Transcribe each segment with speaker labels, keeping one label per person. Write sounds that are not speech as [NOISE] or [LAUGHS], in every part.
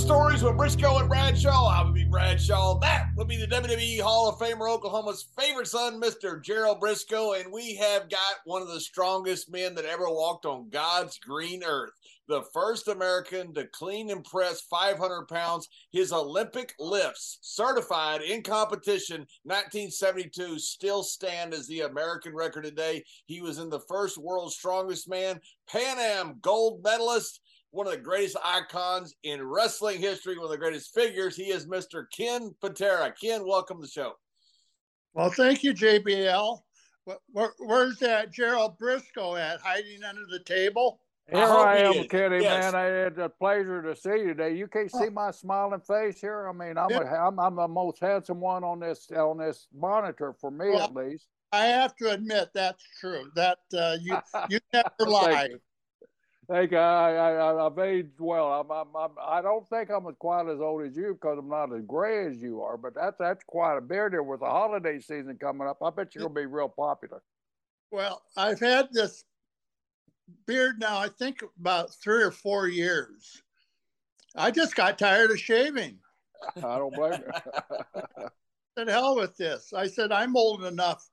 Speaker 1: Stories with Brisco and Bradshaw. I would be Bradshaw. That would be the WWE Hall of Famer, Oklahoma's favorite son, Mr. Gerald Brisco. And we have got one of the strongest men that ever walked on God's green earth. The first American to clean and press 500 pounds. His Olympic lifts, certified in competition 1972, still stand as the American record today. He was in the first World's Strongest Man, Pan Am gold medalist one of the greatest icons in wrestling history, one of the greatest figures. He is Mr. Ken Patera. Ken, welcome to the show.
Speaker 2: Well, thank you, JBL. Where, where's that Gerald Brisco at? Hiding under the table?
Speaker 3: Here I, I am, Kenny, yes. man. I had a pleasure to see you today. You can't see my smiling face here. I mean, I'm, yeah. a, I'm, I'm the most handsome one on this on this monitor for me, well, at least.
Speaker 2: I have to admit that's true. That uh, you [LAUGHS] you never lie
Speaker 3: think I, I, I've aged well. I'm, I'm, I'm, I don't think I'm as quite as old as you because I'm not as gray as you are, but that's, that's quite a beard there with the holiday season coming up. I bet you're going to be real popular.
Speaker 2: Well, I've had this beard now, I think about three or four years. I just got tired of shaving.
Speaker 3: I don't blame you. [LAUGHS]
Speaker 2: said, hell with this. I said, I'm old enough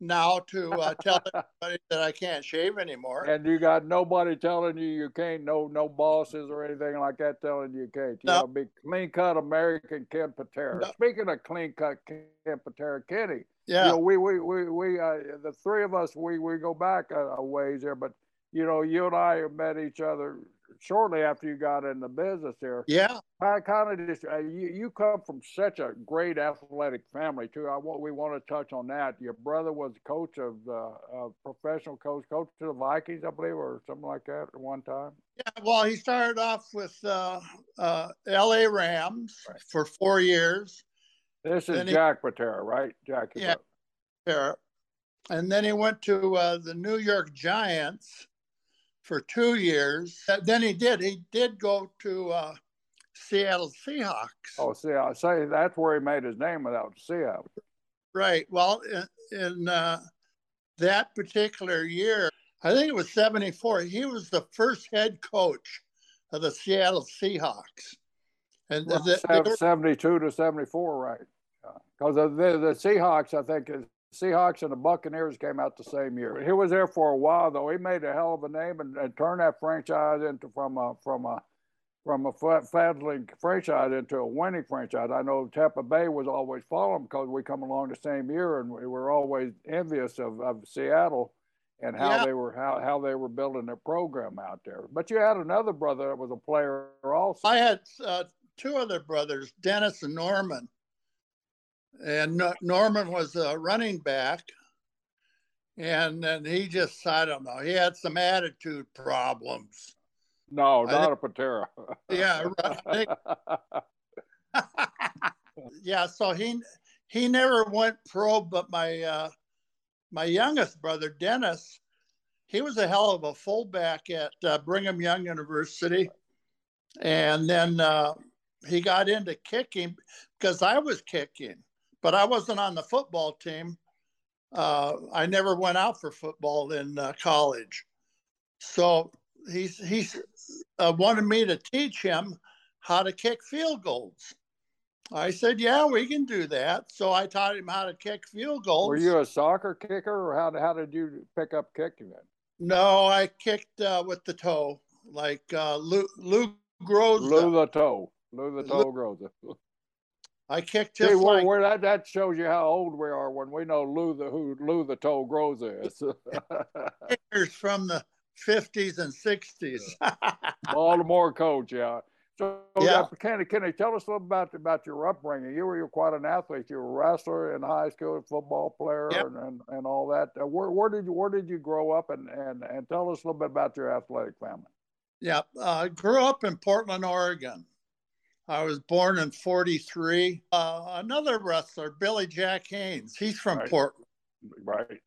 Speaker 2: now to uh, tell [LAUGHS] everybody that I can't shave anymore.
Speaker 3: And you got nobody telling you you can't, no no bosses or anything like that telling you you can't. You no. gotta be clean cut American Ken Patera. No. Speaking of clean cut Ken Patera, Kenny. Yeah. You know, we we we we uh, the three of us we we go back a, a ways there, but you know, you and I have met each other shortly after you got in the business here.
Speaker 2: Yeah.
Speaker 3: I kind of just uh, you you come from such a great athletic family too. I want we want to touch on that. Your brother was coach of the uh, professional coach, coach to the Vikings, I believe, or something like that at one time.
Speaker 2: Yeah. Well, he started off with uh, uh, L.A. Rams right. for four years.
Speaker 3: This is Jack Patera, right? Jack.
Speaker 2: Yeah. Patera. And then he went to uh, the New York Giants for two years. Then he did. He did go to uh, Seattle Seahawks.
Speaker 3: Oh, see, I say that's where he made his name without Seattle.
Speaker 2: Right. Well, in, in uh, that particular year, I think it was 74, he was the first head coach of the Seattle Seahawks.
Speaker 3: And well, the, 72 to 74, right. Because uh, the, the Seahawks, I think, Seahawks and the Buccaneers came out the same year. He was there for a while, though. He made a hell of a name and, and turned that franchise into from a from a from a fledgling franchise into a winning franchise. I know Tampa Bay was always following because we come along the same year, and we were always envious of, of Seattle and how yeah. they were how, how they were building their program out there. But you had another brother that was a player also.
Speaker 2: I had uh, two other brothers, Dennis and Norman and Norman was a running back, and then he just I don't know he had some attitude problems.
Speaker 3: No, not think, a Patera.
Speaker 2: yeah, right. [LAUGHS] [LAUGHS] yeah. So he he never went pro, but my uh, my youngest brother Dennis, he was a hell of a fullback at uh, Brigham Young University, and then uh, he got into kicking because I was kicking but I wasn't on the football team. Uh, I never went out for football in uh, college. So he he's uh, wanted me to teach him how to kick field goals. I said, "Yeah, we can do that." So I taught him how to kick field goals.
Speaker 3: Were you a soccer kicker, or how how did you pick up kicking it?
Speaker 2: No, I kicked uh, with the toe, like uh, Lou Lou Groza.
Speaker 3: Lou the toe, Lou the toe Groza. [LAUGHS]
Speaker 2: I kicked just
Speaker 3: See,
Speaker 2: like
Speaker 3: where that, that shows you how old we are when we know Lou the who Lou the Toe Groza is. [LAUGHS]
Speaker 2: Kickers from the fifties and sixties.
Speaker 3: Baltimore coach, yeah. So, yeah. Kenny, can you tell us a little about about your upbringing? You were you were quite an athlete. You were a wrestler in high school, football player, and, and, and all that. Uh, where where did you where did you grow up? And and and tell us a little bit about your athletic family.
Speaker 2: Yeah, uh, I grew up in Portland, Oregon. I was born in '43. Uh, another wrestler, Billy Jack Haynes. He's from
Speaker 3: right.
Speaker 2: Portland.
Speaker 3: Right.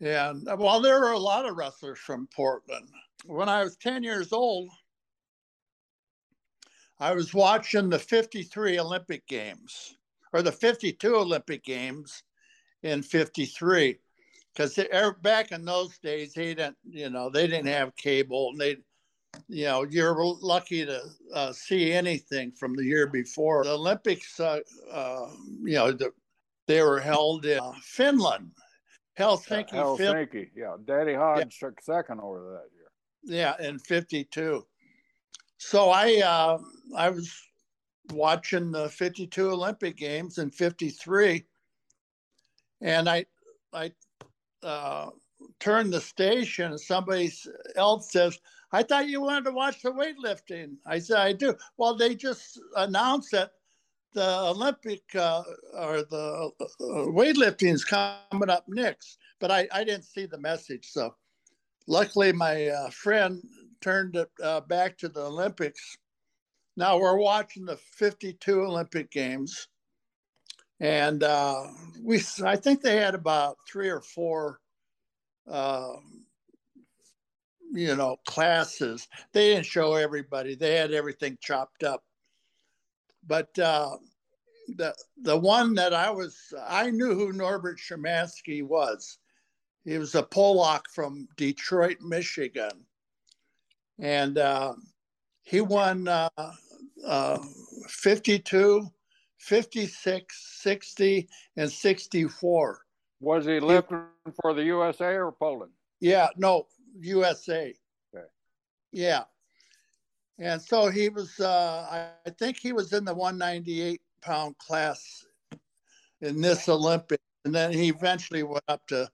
Speaker 2: And well, there were a lot of wrestlers from Portland. When I was 10 years old, I was watching the 53 Olympic Games or the 52 Olympic Games in 53 because back in those days they didn't you know they didn't have cable and they you know you're lucky to uh, see anything from the year before. The olympics uh, uh, you know the, they were held in uh, finland. Helsinki
Speaker 3: helsinki fin- yeah daddy hodge yeah. took second over that
Speaker 2: year. Yeah in 52 so I uh, I was watching the 52 Olympic Games in 53, and I I uh, turned the station, and somebody else says, "I thought you wanted to watch the weightlifting." I said, "I do." Well, they just announced that the Olympic uh, or the uh, weightlifting is coming up next, but I, I didn't see the message. So, luckily, my uh, friend turned it uh, back to the Olympics. Now we're watching the 52 Olympic Games. And uh, we, I think they had about three or four, uh, you know, classes. They didn't show everybody. They had everything chopped up. But uh, the the one that I was, I knew who Norbert Schemansky was. He was a Polak from Detroit, Michigan and uh, he won uh, uh, 52, 56, 60, and 64.
Speaker 3: Was he lifting he, for the USA or Poland?
Speaker 2: Yeah, no, USA.
Speaker 3: Okay.
Speaker 2: Yeah. And so he was, uh, I think he was in the 198 pound class in this Olympic. And then he eventually went up to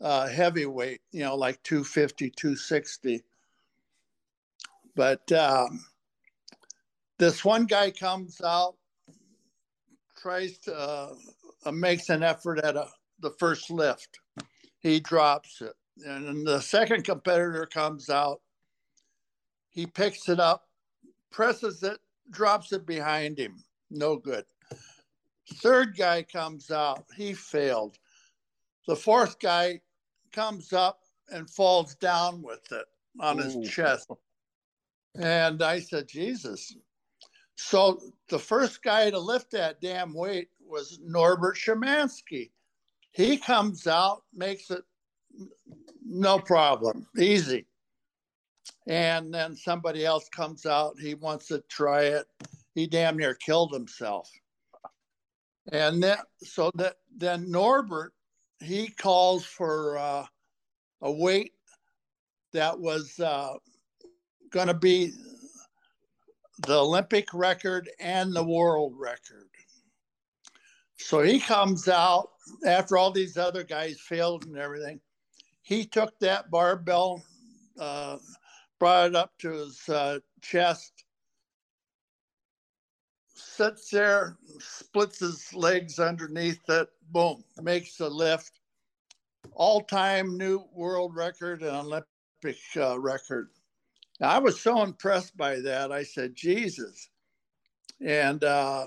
Speaker 2: uh, heavyweight, you know, like 250, 260. But um, this one guy comes out, tries to uh, makes an effort at a, the first lift. He drops it. And then the second competitor comes out. He picks it up, presses it, drops it behind him. No good. Third guy comes out. He failed. The fourth guy comes up and falls down with it on his chest. And I said, Jesus. So the first guy to lift that damn weight was Norbert Schemansky. He comes out, makes it no problem, easy. And then somebody else comes out, he wants to try it. He damn near killed himself. And then, so that then Norbert, he calls for uh, a weight that was uh, going to be the Olympic record and the world record. So he comes out after all these other guys failed and everything. He took that barbell, uh, brought it up to his uh, chest, sits there, splits his legs underneath it, boom, makes the lift. All time new world record and Olympic uh, record. I was so impressed by that. I said, Jesus. And uh,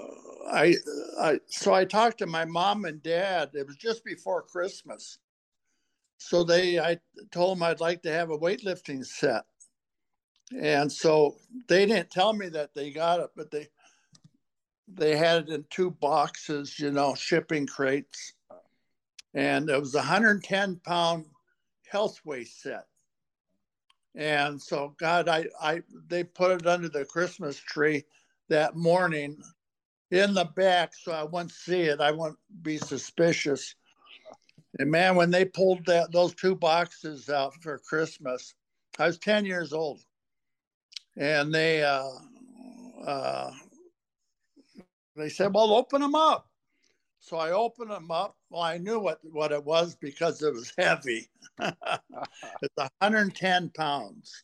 Speaker 2: I, I, so I talked to my mom and dad. It was just before Christmas. So they, I told them I'd like to have a weightlifting set. And so they didn't tell me that they got it, but they, they had it in two boxes, you know, shipping crates. And it was a 110 pound Healthway set. And so, God, I, I, they put it under the Christmas tree that morning in the back, so I wouldn't see it. I wouldn't be suspicious. And man, when they pulled that those two boxes out for Christmas, I was ten years old, and they, uh, uh, they said, "Well, open them up." So I opened them up. Well, I knew what, what it was because it was [LAUGHS] heavy. [LAUGHS] it's 110 pounds.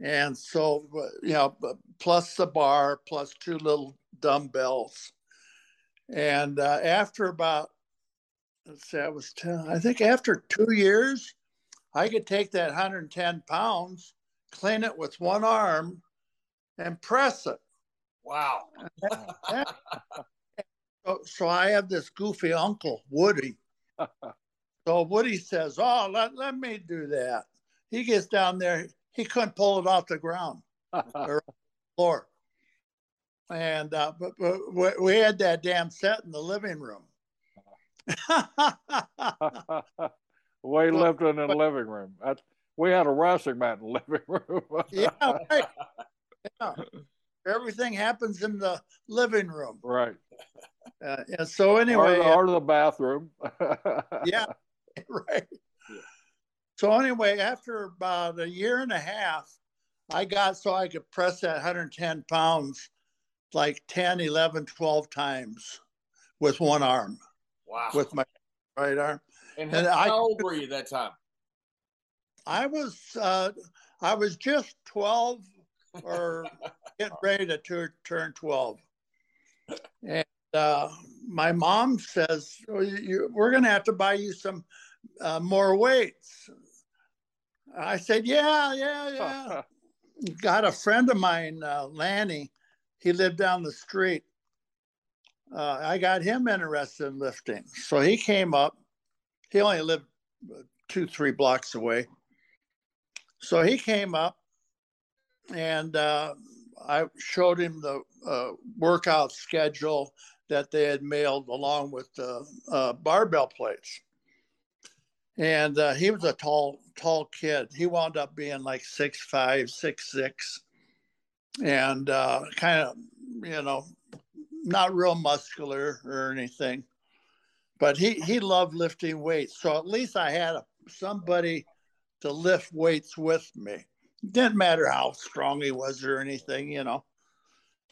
Speaker 2: And so, you know, plus the bar, plus two little dumbbells. And uh, after about, let's say I was 10, I think after two years, I could take that 110 pounds, clean it with one arm, and press it.
Speaker 1: Wow. [LAUGHS]
Speaker 2: so, so I have this goofy uncle, Woody. so Woody says, Oh, let, let me do that. He gets down there, he couldn't pull it off the ground [LAUGHS] or floor. And uh, but, but we had that damn set in the living room. [LAUGHS]
Speaker 3: Weightlifting in the living room. That's, we had a wrestling mat in the [LAUGHS] living room. [LAUGHS]
Speaker 2: yeah, right. Yeah. Everything happens in the living room.
Speaker 3: Right.
Speaker 2: Uh, and so anyway,
Speaker 3: or, or the bathroom.
Speaker 2: yeah, right. So anyway, after about a year and a half, I got so I could press that 110 pounds like 10, 11, 12 times with one arm.
Speaker 1: Wow.
Speaker 2: With my right arm.
Speaker 1: And, and how I, old were you that time?
Speaker 2: I was uh, I was just 12 or [LAUGHS] getting ready to turn, turn 12. [LAUGHS] And uh, my mom says, oh, you, We're going to have to buy you some uh, more weights. I said, Yeah, yeah, [LAUGHS] yeah. Got a friend of mine, uh, Lanny, he lived down the street. Uh, I got him interested in lifting. So he came up. He only lived two, three blocks away. So he came up and uh, I showed him the uh, workout schedule that they had mailed along with the uh, barbell plates. And uh, he was a tall, tall kid. He wound up being like six five, six six, and uh, kind of, you know, not real muscular or anything. But he he loved lifting weights, so at least I had a, somebody to lift weights with me. Didn't matter how strong he was or anything, you know.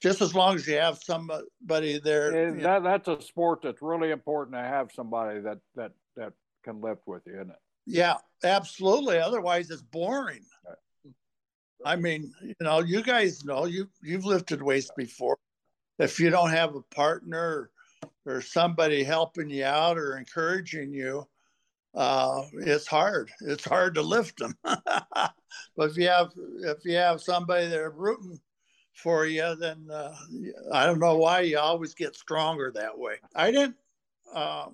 Speaker 2: Just as long as you have somebody there.
Speaker 3: That, that's a sport that's really important to have somebody that that that can lift with you, isn't it?
Speaker 2: Yeah, absolutely. Otherwise, it's boring. I mean, you know, you guys know you you've lifted weights before. If you don't have a partner or somebody helping you out or encouraging you, uh, it's hard. It's hard to lift them. [LAUGHS] but if you have if you have somebody there rooting for you, then uh, I don't know why you always get stronger that way. I didn't uh,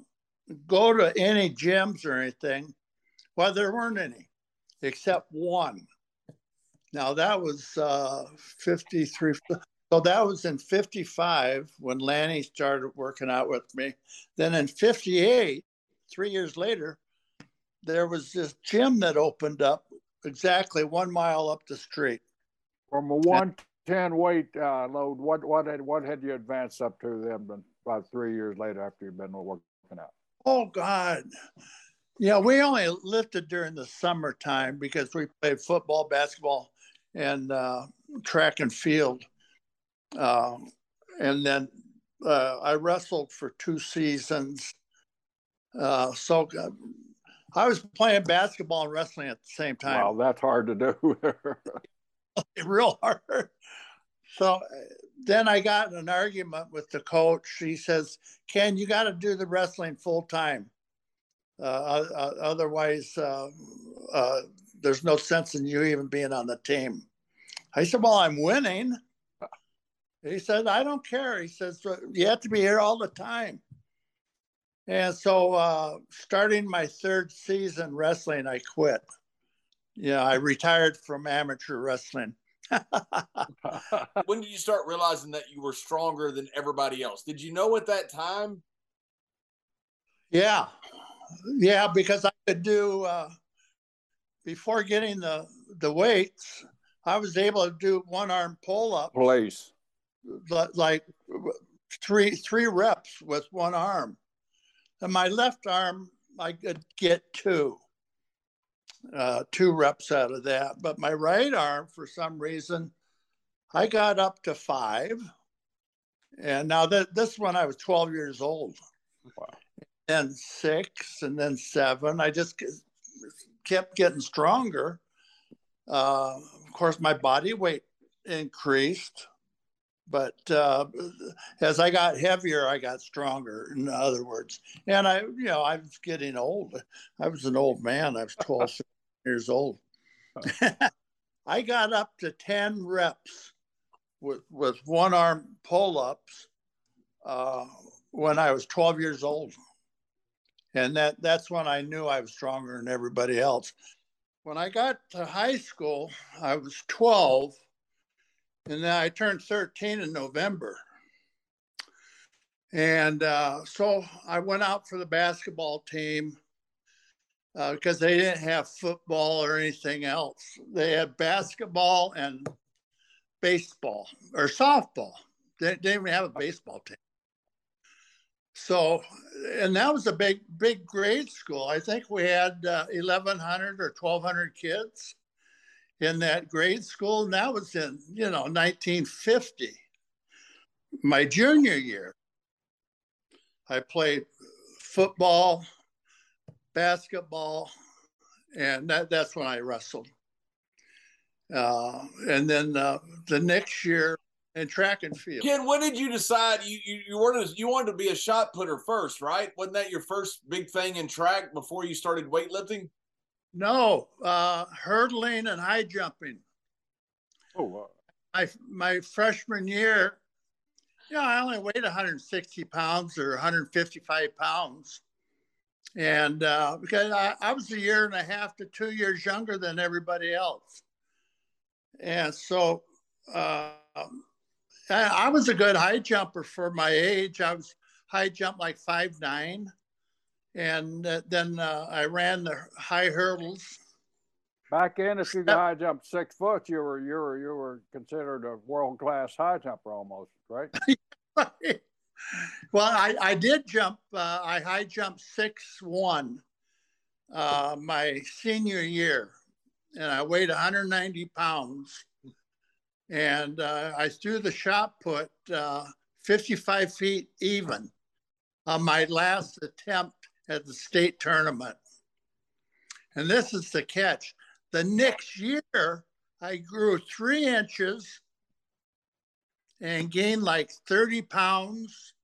Speaker 2: go to any gyms or anything. Well, there weren't any, except one. Now that was uh, 53. So that was in 55 when Lanny started working out with me. Then in 58, three years later, there was this gym that opened up exactly one mile up the street.
Speaker 3: From a 110 weight uh, load, what what had what had you advanced up to then about three years later after you'd been working out?
Speaker 2: Oh God. Yeah, we only lifted during the summertime because we played football, basketball, and uh, track and field. Uh, and then uh, I wrestled for two seasons. Uh, so uh, I was playing basketball and wrestling at the same time.
Speaker 3: Wow, that's hard to do. [LAUGHS]
Speaker 2: Real hard. So then I got in an argument with the coach. He says, Ken, you got to do the wrestling full time. Uh, uh, otherwise, uh, uh, there's no sense in you even being on the team. I said, Well, I'm winning. He said, I don't care. He says, You have to be here all the time. And so, uh, starting my third season wrestling, I quit. Yeah, I retired from amateur wrestling. [LAUGHS]
Speaker 1: when did you start realizing that you were stronger than everybody else? Did you know at that time?
Speaker 2: Yeah, yeah, because I could do uh, before getting the the weights. I was able to do one arm pull up.
Speaker 3: Place.
Speaker 2: Like three three reps with one arm and my left arm, I could get two, uh, two reps out of that. But my right arm, for some reason, I got up to five. And now that this one, I was 12 years old. Wow. And six, and then seven. I just kept getting stronger. Uh, of course, my body weight increased, but uh, as I got heavier, I got stronger. In other words, and I, you know, I was getting old. I was an old man. I was 12 [LAUGHS] years old. [LAUGHS] I got up to 10 reps with with one arm pull ups uh, when I was 12 years old, and that that's when I knew I was stronger than everybody else. When I got to high school, I was 12, and then I turned 13 in November. And uh, so I went out for the basketball team uh, because they didn't have football or anything else. They had basketball and baseball or softball. They, didn't even have a baseball team. So, and that was a big, big grade school. I think we had uh, 1,100 or 1,200 kids in that grade school. And that was in, you know, 1950. My junior year, I played football, basketball, and that, that's when I wrestled. Uh, and then uh, the next year in track and field.
Speaker 1: Ken, when did you decide you, you, you wanted you wanted to be a shot putter first, right? Wasn't that your first big thing in track before you started weightlifting?
Speaker 2: No, uh, hurdling and high jumping.
Speaker 3: Oh, wow.
Speaker 2: My my freshman year, yeah, I only weighed 160 pounds or 155 pounds, and uh, because I, I was a year and a half to two years younger than everybody else, and so uh, I, I was a good high jumper for my age. I was high jump like five nine and uh, then uh, I ran the high hurdles.
Speaker 3: Back in, if you high jump six foot, you were you were you were considered a world class high jumper almost, right? [LAUGHS]
Speaker 2: well, I, I did jump. Uh, I high jumped six one uh, my senior year, and I weighed 190 pounds, and uh, I threw the shot put uh, 55 feet even on my last attempt at the state tournament. And this is the catch. The next year, I grew three inches and gained like 30 pounds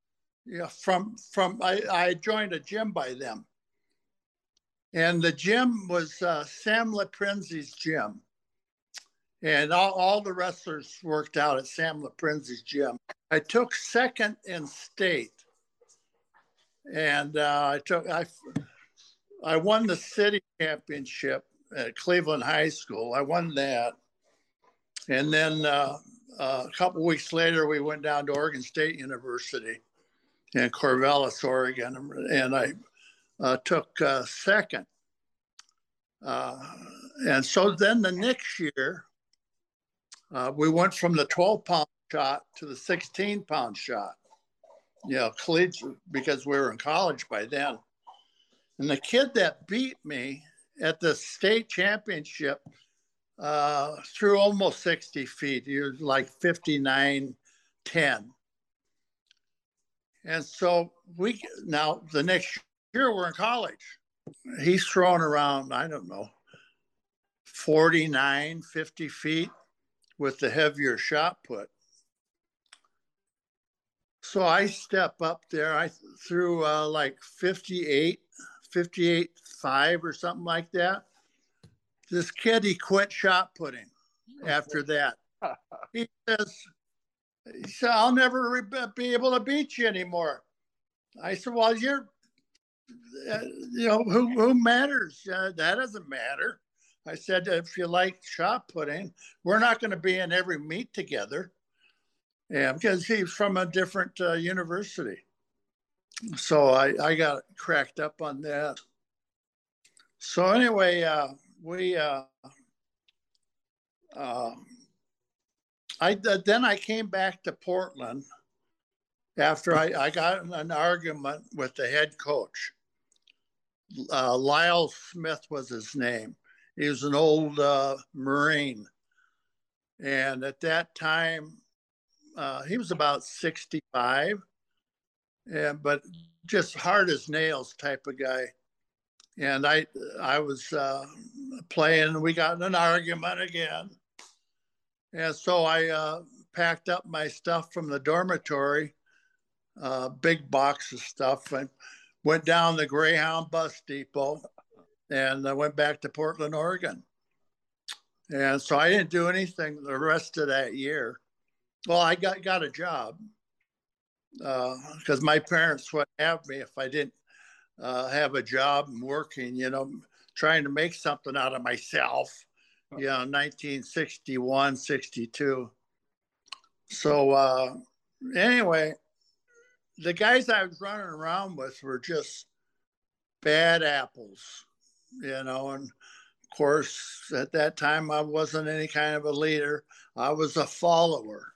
Speaker 2: you know, from, from I, I joined a gym by them. And the gym was uh, Sam Loprinzi's gym. And all, all the wrestlers worked out at Sam Loprinzi's gym. I took second in state and uh, I took I I won the city championship at Cleveland High School. I won that, and then uh, uh, a couple weeks later, we went down to Oregon State University in Corvallis, Oregon, and I uh, took uh, second. Uh, and so then the next year, we went from the 12 pound shot to the 16 pound shot know, collegiate because we were in college by then. And the kid that beat me at the state championship uh, threw almost 60 feet. He was like 59 10. And so we now the next year we're in college. He's throwing around, I don't know, 49, 50 feet with the heavier shot put. So I step up there. I threw uh, like 58, 58, 5 or something like that. This kid, he quit shot putting after that. [LAUGHS] he says, he said, I'll never be able to beat you anymore. I said, well, you're, uh, you know, who, who matters? Uh, that doesn't matter. I said, if you like shot putting, we're not going to be in every meet together. Yeah, because he's from a different uh, university. So I, I got cracked up on that. So anyway, uh, we uh, uh, I then I came back to Portland after I, I got an argument with the head coach. Uh, Lyle Smith was his name. He was an old uh, Marine. And at that time, uh, he was about 65, and, but just hard as nails type of guy. And I, I was uh, playing. We got in an argument again, And so I uh, packed up my stuff from the dormitory, uh, big box of stuff, and went down the Greyhound bus depot and I went back to Portland, Oregon. And so I didn't do anything the rest of that year. Well, I got, got a job because uh, my parents wouldn't have me if I didn't uh, have a job and working, you know, trying to make something out of myself, you know, 1961, 62. So, uh, anyway, the guys I was running around with were just bad apples, you know, and of course, at that time, I wasn't any kind of a leader. I was a follower.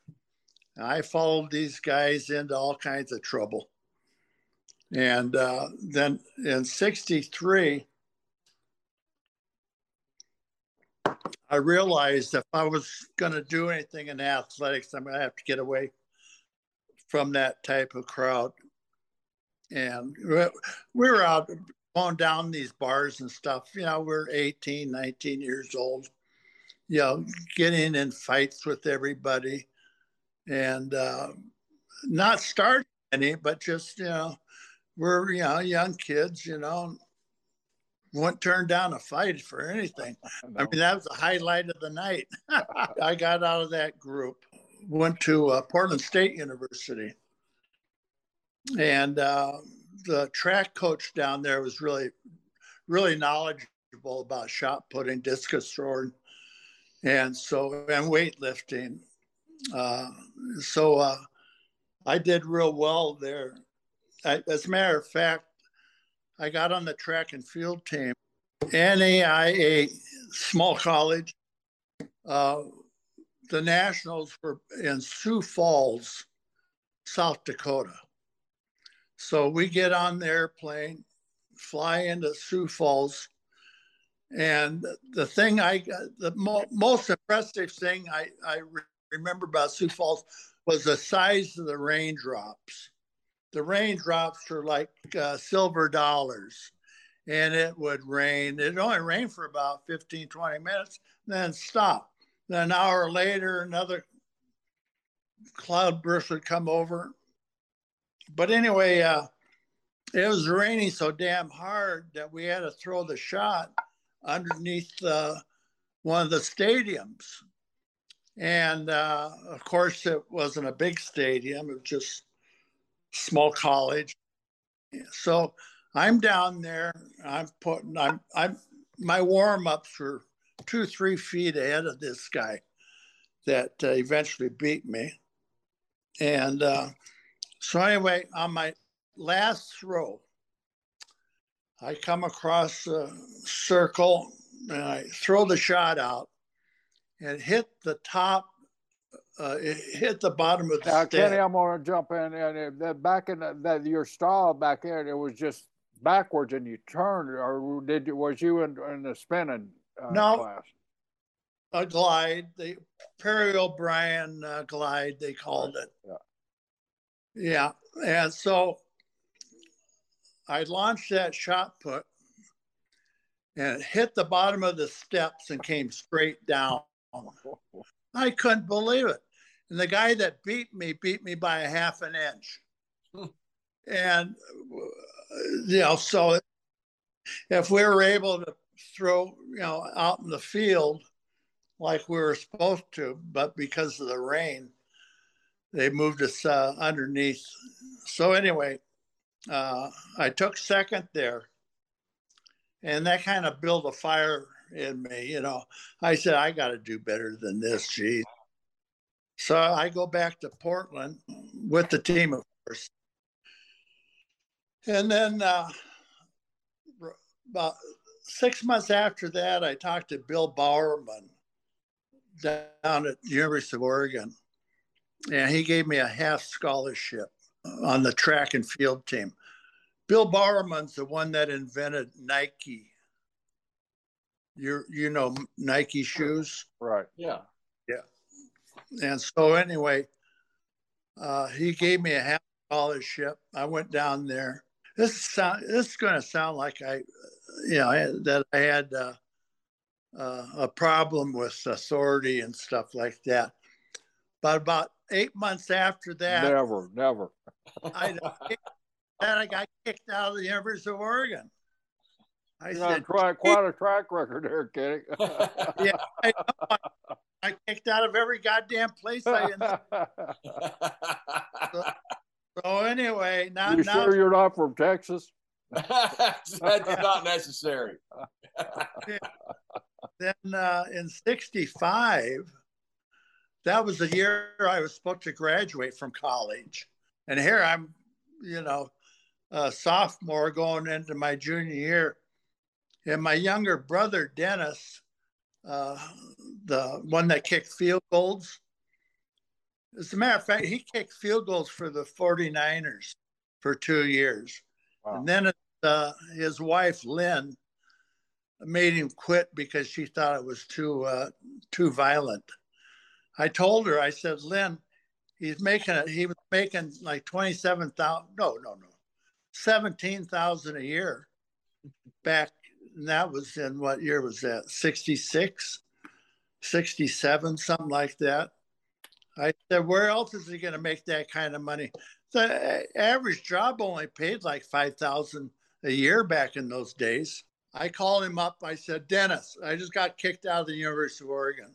Speaker 2: I followed these guys into all kinds of trouble. And uh, then in 63, I realized if I was going to do anything in athletics, I'm going to have to get away from that type of crowd. And we were out going down these bars and stuff. You know, we're 18, 19 years old, you know, getting in fights with everybody and uh, not start any, but just, you know, we're, you know, young kids, you know, wouldn't turn down a fight for anything. [LAUGHS] I, mean, that was the highlight of the night. [LAUGHS] I got out of that group, went to uh, Portland State University. And uh, the track coach down there was really, really knowledgeable about shot putting, discus throwing, and so, and weightlifting. Uh, so uh, I did real well there. I, as a matter of fact, I got on the track and field team. NAIA small college. Uh, the nationals were in Sioux Falls, South Dakota. So we get on the airplane, fly into Sioux Falls, and the thing I, the mo- most impressive thing I, I remember about Sioux Falls was the size of the raindrops. The raindrops were like uh, silver dollars, and it would rain. It only rained for about 15, 20 minutes, then stop. Then an hour later, another cloud burst would come over. But anyway, uh, it was raining so damn hard that we had to throw the shot underneath uh, one of the stadiums. And uh, of course, it wasn't a big stadium, it was just small college. So I'm down there. I'm putting. I'm. I'm. My warm ups were two, three feet ahead of this guy that uh, eventually beat me. And uh, so anyway, on my last throw, I come across a circle and I throw the shot out and hit the top, uh, it hit the bottom of the
Speaker 3: now, Kenny, I'm going to jump in. And that back in the, that your stall back there, it was just backwards and you turned, or did you, was you in, in the spinning uh, no, class?
Speaker 2: A glide, the Parry O'Brien uh, glide, they called it. Yeah. yeah. And so I launched that shot put and it hit the bottom of the steps and came straight down. I couldn't believe it. And the guy that beat me beat me by a half an inch. and, you know, so if we were able to throw, you know, out in the field like we were supposed to, but because of the rain, they moved us uh, underneath. So, anyway, uh, I took second there. And that kind of built a fire in me. You know, I said, I got to do better than this, geez. So I go back to Portland with the team, of course. And then uh, about six months after that, I talked to Bill Bowerman down at the University of Oregon. And he gave me a half scholarship on the track and field team. Bill Bowerman's the one that invented Nike you you know Nike shoes.
Speaker 3: Right.
Speaker 1: Yeah.
Speaker 2: Yeah. And so anyway, uh, he gave me a half scholarship. I went down there. This sound this is going to sound like I, you know, that I had uh, uh, a problem with authority and stuff like that. But about eight months after that,
Speaker 3: never, never.
Speaker 2: I, [LAUGHS] then I got kicked out of the University of Oregon.
Speaker 3: I you said, quite, quite a track record there, Kenny. [LAUGHS]
Speaker 2: yeah, I, I, kicked out of every goddamn place I. [LAUGHS] so, so anyway, now
Speaker 3: you
Speaker 2: now,
Speaker 3: sure you're not from Texas? [LAUGHS]
Speaker 1: That's not necessary.
Speaker 2: then uh, in '65, that was the year I was supposed to graduate from college, and here I'm, you know, a sophomore going into my junior year, and my younger brother Dennis, uh, the one that kicked field goals. As a matter of fact, he kicked field goals for the 49ers for two years. Wow. And then uh, his wife, Lynn, made him quit because she thought it was too uh, too violent. I told her, I said, Lynn, he's making it. He was making like twenty seven thousand. No, no, no, seventeen thousand a year. Back, that was in what year was that? 66, 67, something like that. I said, where else is he going to make that kind of money? The average job only paid like five thousand a year back in those days. I called him up. I said, Dennis, I just got kicked out of the University of Oregon.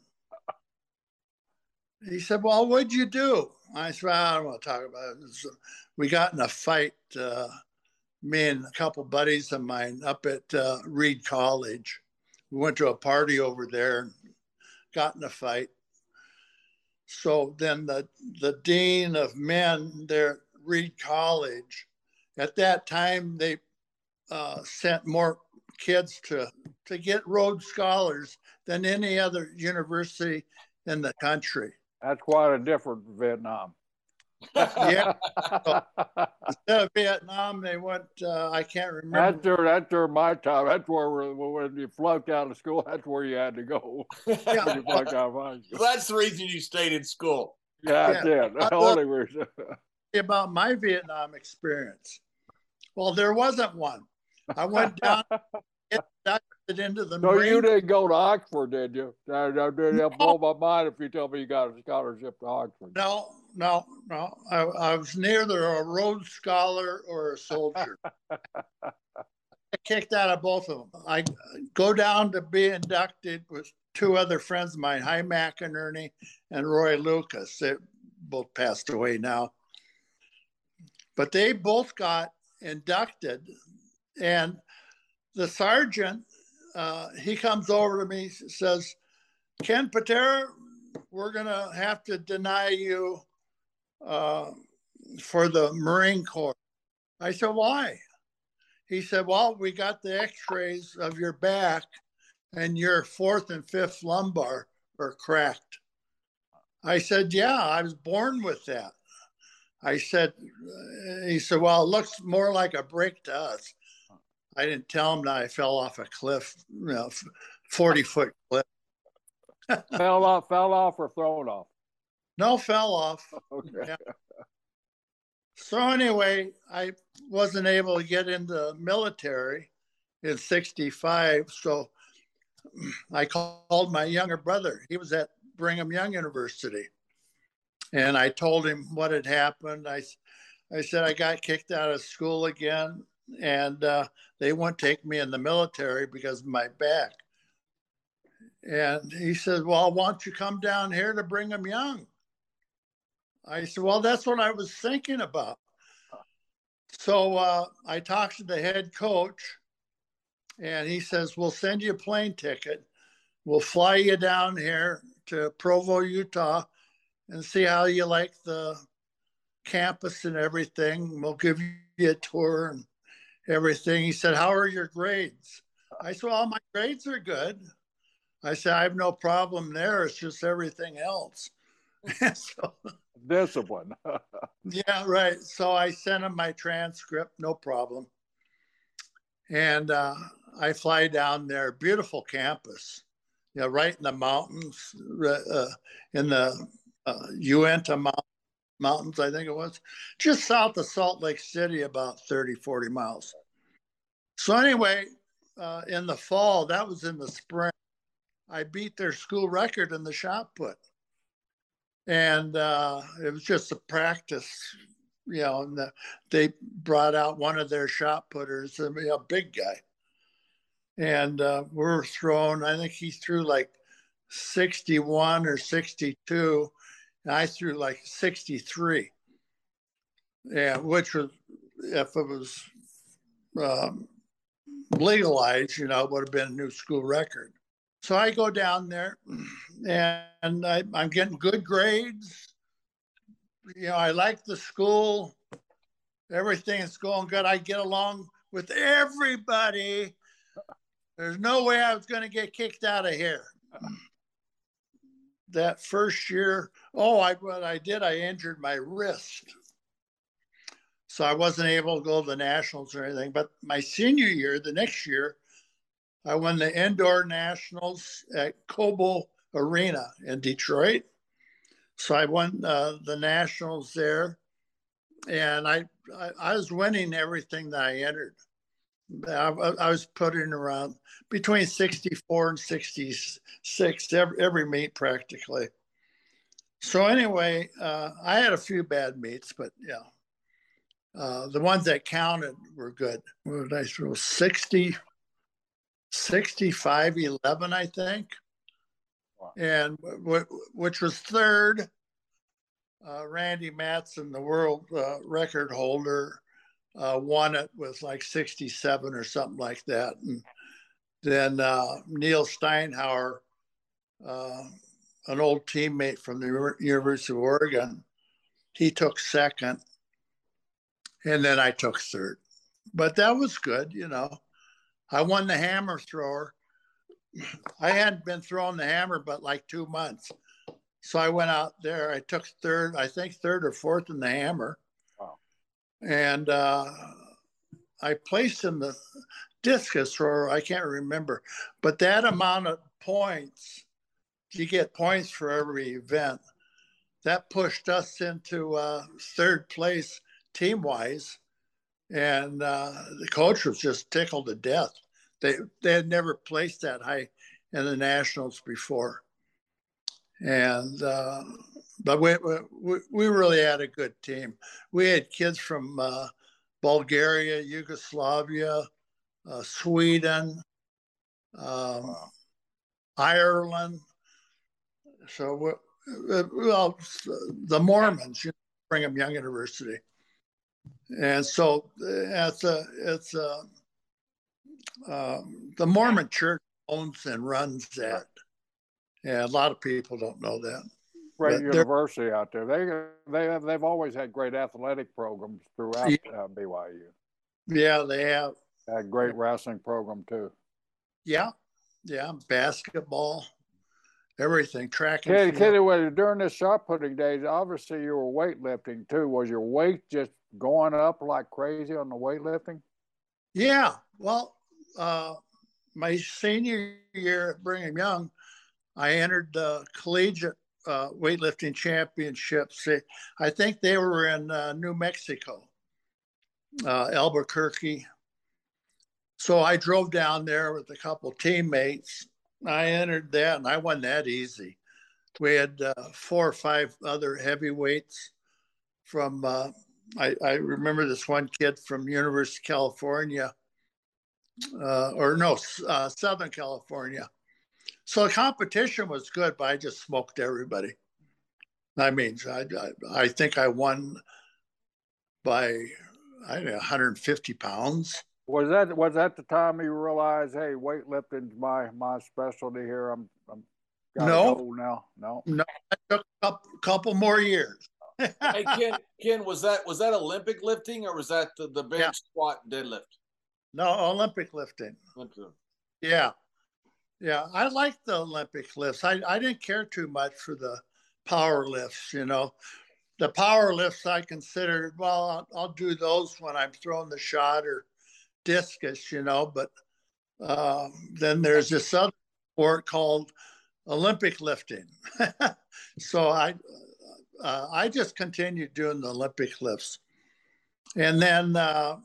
Speaker 2: He said, Well, what'd you do? I said, well, I don't want to talk about it. We got in a fight, uh, me and a couple buddies of mine up at uh, Reed College. We went to a party over there and got in a fight. So then the, the dean of men there Reed College, at that time, they uh, sent more kids to to get Rhodes Scholars than any other university in the country.
Speaker 3: That's quite a different Vietnam.
Speaker 2: Yeah. So, [LAUGHS] instead of Vietnam, they went. Uh, I can't remember.
Speaker 3: That's during, that's during my time. That's where when you flunked out of school. That's where you had to go. [LAUGHS]
Speaker 1: Yeah. you flunked out of high school. Well, that's the reason you stayed in school.
Speaker 3: Yeah, that's yeah. it. The only reason.
Speaker 2: About my Vietnam experience. Well, there wasn't one. I went down, [LAUGHS] inducted into the.
Speaker 3: So Marine. you didn't go to Oxford, did you? That, that blow my mind if you tell me you got a scholarship to Oxford.
Speaker 2: No, no, no. I, I was neither a Rhodes Scholar or a soldier. [LAUGHS] I kicked out of both of them. I go down to be inducted with two other friends of mine, Hy McInerney and Ernie, and Roy Lucas. They both passed away now. But they both got inducted and the sergeant, uh, he comes over to me, says, Ken Patera, we're going to have to deny you uh, for the Marine Corps. I said, why? He said, well, we got the x-rays of your back and your fourth and fifth lumbar are cracked. I said, yeah, I was born with that. I said, he said, well, it looks more like a break to us. I didn't tell him that I fell off a cliff, you know, 40 foot cliff. [LAUGHS]
Speaker 3: fell off, fell off or thrown off?
Speaker 2: No, fell off. [LAUGHS] Okay. Yeah. So anyway, I wasn't able to get into the military in 65. So I called my younger brother. He was at Brigham Young University. And I told him what had happened. I, I said, I got kicked out of school again and uh, they won't take me in the military because of my back. And he said, Well, why don't you come down here to Brigham Young? I said, Well, that's what I was thinking about. So uh, I talked to the head coach, and he says, We'll send you a plane ticket. We'll fly you down here to Provo, Utah, and see how you like the campus and everything. We'll give you a tour and everything. He said, How are your grades? I said, Well, my grades are good. I said, I have no problem there. It's just everything else. [LAUGHS]
Speaker 3: so, Discipline. [LAUGHS]
Speaker 2: yeah, right. So I sent him my transcript, no problem. And uh, I fly down there, beautiful campus, you know, right in the mountains, uh, in the uh, Uinta Mountains mountains, I think it was, just south of Salt Lake City, about 30, 40 miles. So, anyway, uh, in the fall, that was in the spring, I beat their school record in the shot put. And uh, it was just a practice, you know, and the, they brought out one of their shot putters, a big guy. And uh, we are throwing, I think he threw like 61 or 62. And I threw like 63. Yeah, which was, if it was um, legalized, you know, it would have been a new school record. So I go down there [CLEARS THROAT] and I, I'm getting good grades. You know, I like the school. Everything is going good. I get along with everybody. There's no way I was going to get kicked out of here. [CLEARS THROAT] That first year, oh, I what I did, I injured my wrist. So I wasn't able to go to the nationals or anything. But my senior year, the next year, I won the indoor nationals at Cobo Arena in Detroit. So I won uh, the nationals there, and I, I, I was winning everything that I entered. I, I, was putting around between 64 and 66 every, every meet practically. So anyway, uh, I had a few bad meets, but yeah, uh, the ones that counted were good. What did I throw? 60, 65 11, I think. Wow. And w- which was third. Uh, Randy Matson, the world uh, record holder, uh, won it with like 67 or something like that. And then uh, Neal Steinhauer, uh, an old teammate from the University of Oregon, he took second. And then I took third. But that was good, you know. I won the hammer thrower. I hadn't been throwing the hammer but like two months. So I went out there. I took third, I think third or fourth in the hammer. Wow. And uh, I placed in the discus thrower. I can't remember. But that amount of points, you get points for every event. That pushed us into uh, third place team wise and uh, the coach was just tickled to death. They they had never placed that high in the nationals before, and uh, but we, we we really had a good team. We had kids from uh, Bulgaria, Yugoslavia, uh, Sweden, um, Ireland. So well, the Mormons, you know, Brigham Young University and so it's a it's a um, the Mormon Church owns and runs that. Yeah, a lot of people don't know that.
Speaker 3: Great university out there. They they have they've always had great athletic programs throughout yeah. uh, BYU.
Speaker 2: Yeah, they have.
Speaker 3: A great wrestling program too.
Speaker 2: Yeah, yeah, basketball, everything, track
Speaker 3: and Katie, Katie, well, during the shot putting days, obviously you were weightlifting too. Was your weight just going up like crazy on the weightlifting?
Speaker 2: Yeah. Well, uh, my senior year at Brigham Young, I entered the collegiate uh, weightlifting championships. I think they were in uh, New Mexico, uh, Albuquerque. So I drove down there with a couple teammates. I entered that and I won that easy. We had uh, four or five other heavyweights from uh, I, I remember this one kid from University of California, uh, or no, uh, Southern California. So the competition was good, but I just smoked everybody. I mean, I, I, I think I won by I don't know, 150 pounds.
Speaker 3: Was that was that the time you realized, hey, weightlifting's my my specialty here? I'm I'm
Speaker 2: no
Speaker 3: now. No,
Speaker 2: no. It took a couple, couple more years
Speaker 1: hey Ken, Ken, was that was that Olympic lifting or was that the, the bench yeah. squat deadlift?
Speaker 2: No, Olympic lifting. Olympic. Yeah, yeah. I like the Olympic lifts. I I didn't care too much for the power lifts. You know, the power lifts I considered. Well, I'll, I'll do those when I'm throwing the shot or discus. You know, but uh, then there's this other sport called Olympic lifting. [LAUGHS] so I uh, I just continued doing the Olympic lifts. And then uh,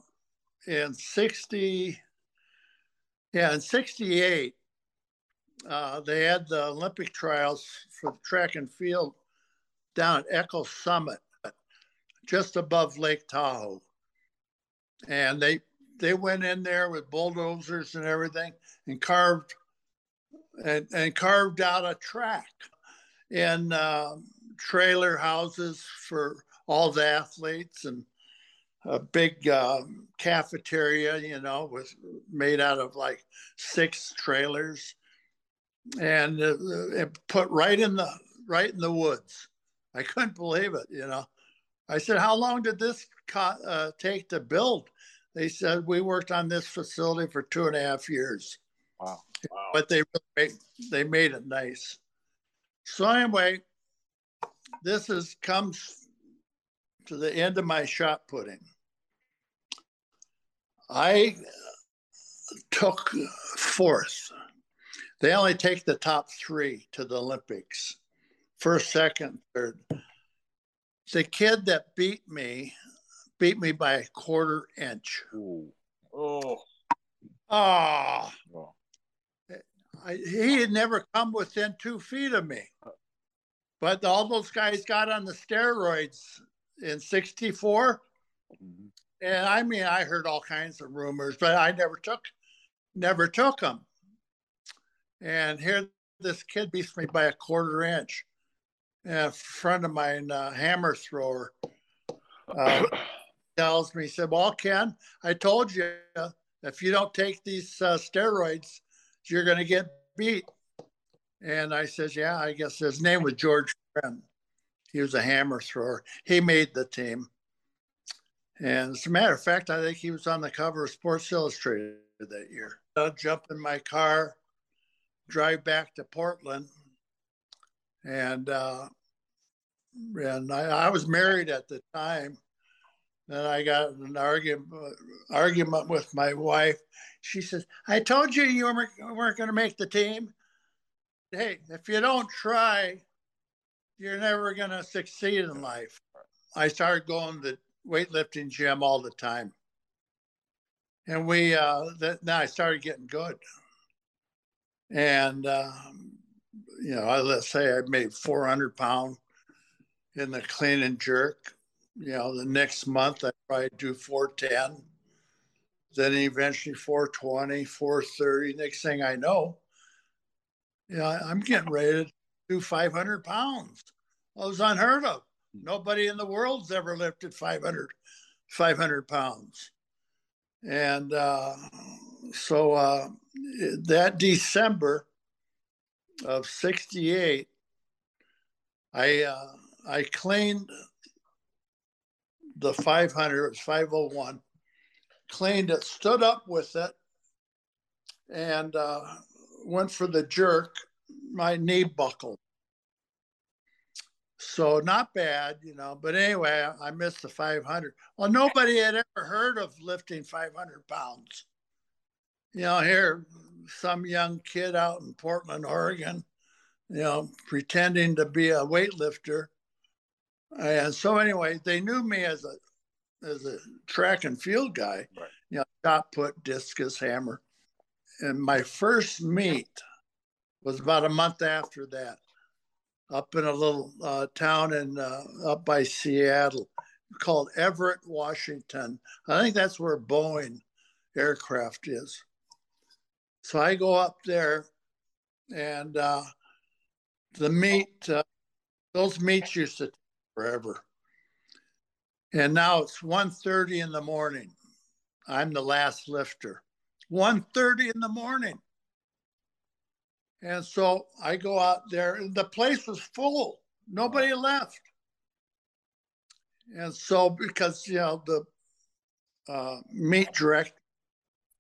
Speaker 2: in 60, yeah, in 68, uh, they had the Olympic trials for track and field down at Echo Summit, just above Lake Tahoe. And they they went in there with bulldozers and everything and carved and, and carved out a track And uh, trailer houses for all the athletes and a big uh, cafeteria, you know, was made out of like six trailers and uh, it put right in the right in the woods. I couldn't believe it, you know. I said, "How long did this co- uh, take to build?" They said, "We worked on this facility for two and a half years."
Speaker 3: Wow!
Speaker 2: wow. But they they made it nice. So anyway, this is comes to the end of my shot putting. I took fourth. They only take the top three to the Olympics first, second, third. The kid that beat me beat me by a quarter inch.
Speaker 1: Ooh. Oh.
Speaker 2: Oh. oh. I, he had never come within two feet of me. Uh, But all those guys got on the steroids in 64. Mm-hmm. And I mean, I heard all kinds of rumors, but I never took, never took them. And here, this kid beats me by a quarter inch. And a friend of mine, uh, hammer thrower, uh, [COUGHS] tells me, he said, Well, Ken, I told you if you don't take these uh, steroids, you're going to get beat. And I says, Yeah, I guess his name was George Frenn. He was a hammer thrower. He made the team. And as a matter of fact, I think he was on the cover of Sports Illustrated that year. I'll jump in my car, drive back to Portland, and uh, and I, I was married at the time. Then I got an argument argument with my wife. She says, "I told you you weren't going to make the team. Hey, if you don't try, you're never going to succeed in life." I started going to the weightlifting gym all the time, and we uh, that now I started getting good. And uh, you know, I, let's say I made 400 pound in the clean and jerk you know, the next month I probably do 410, then eventually 420, 430. Next thing I know, know, I'm getting ready to do 500 pounds. It was unheard of. Nobody in the world's ever lifted 500, 500 pounds. And uh, so uh, that December of 68, I, uh, I cleaned the 500, it was 501, cleaned it, stood up with it, and uh, went for the jerk. My knee buckled. So not bad, you know. But anyway, I, missed the 500. Well, nobody had ever heard of lifting 500 pounds. You know, here, some young kid out in Portland, Oregon, you know, pretending to be a weightlifter and so anyway, they knew me as a as a track and field guy, right. you know, shot put, discus, hammer. And my first meet was about a month after that, up in a little uh, town in uh, up by Seattle called Everett, Washington. I think that's where Boeing aircraft is. So I go up there, and uh, the meet, uh, those meets used to take forever. And now it's 1.30 in the morning. I'm the last lifter. 1.30 in the morning. And so I go out there, and the place was full. Nobody left. And so, because, you know, the uh, meet direct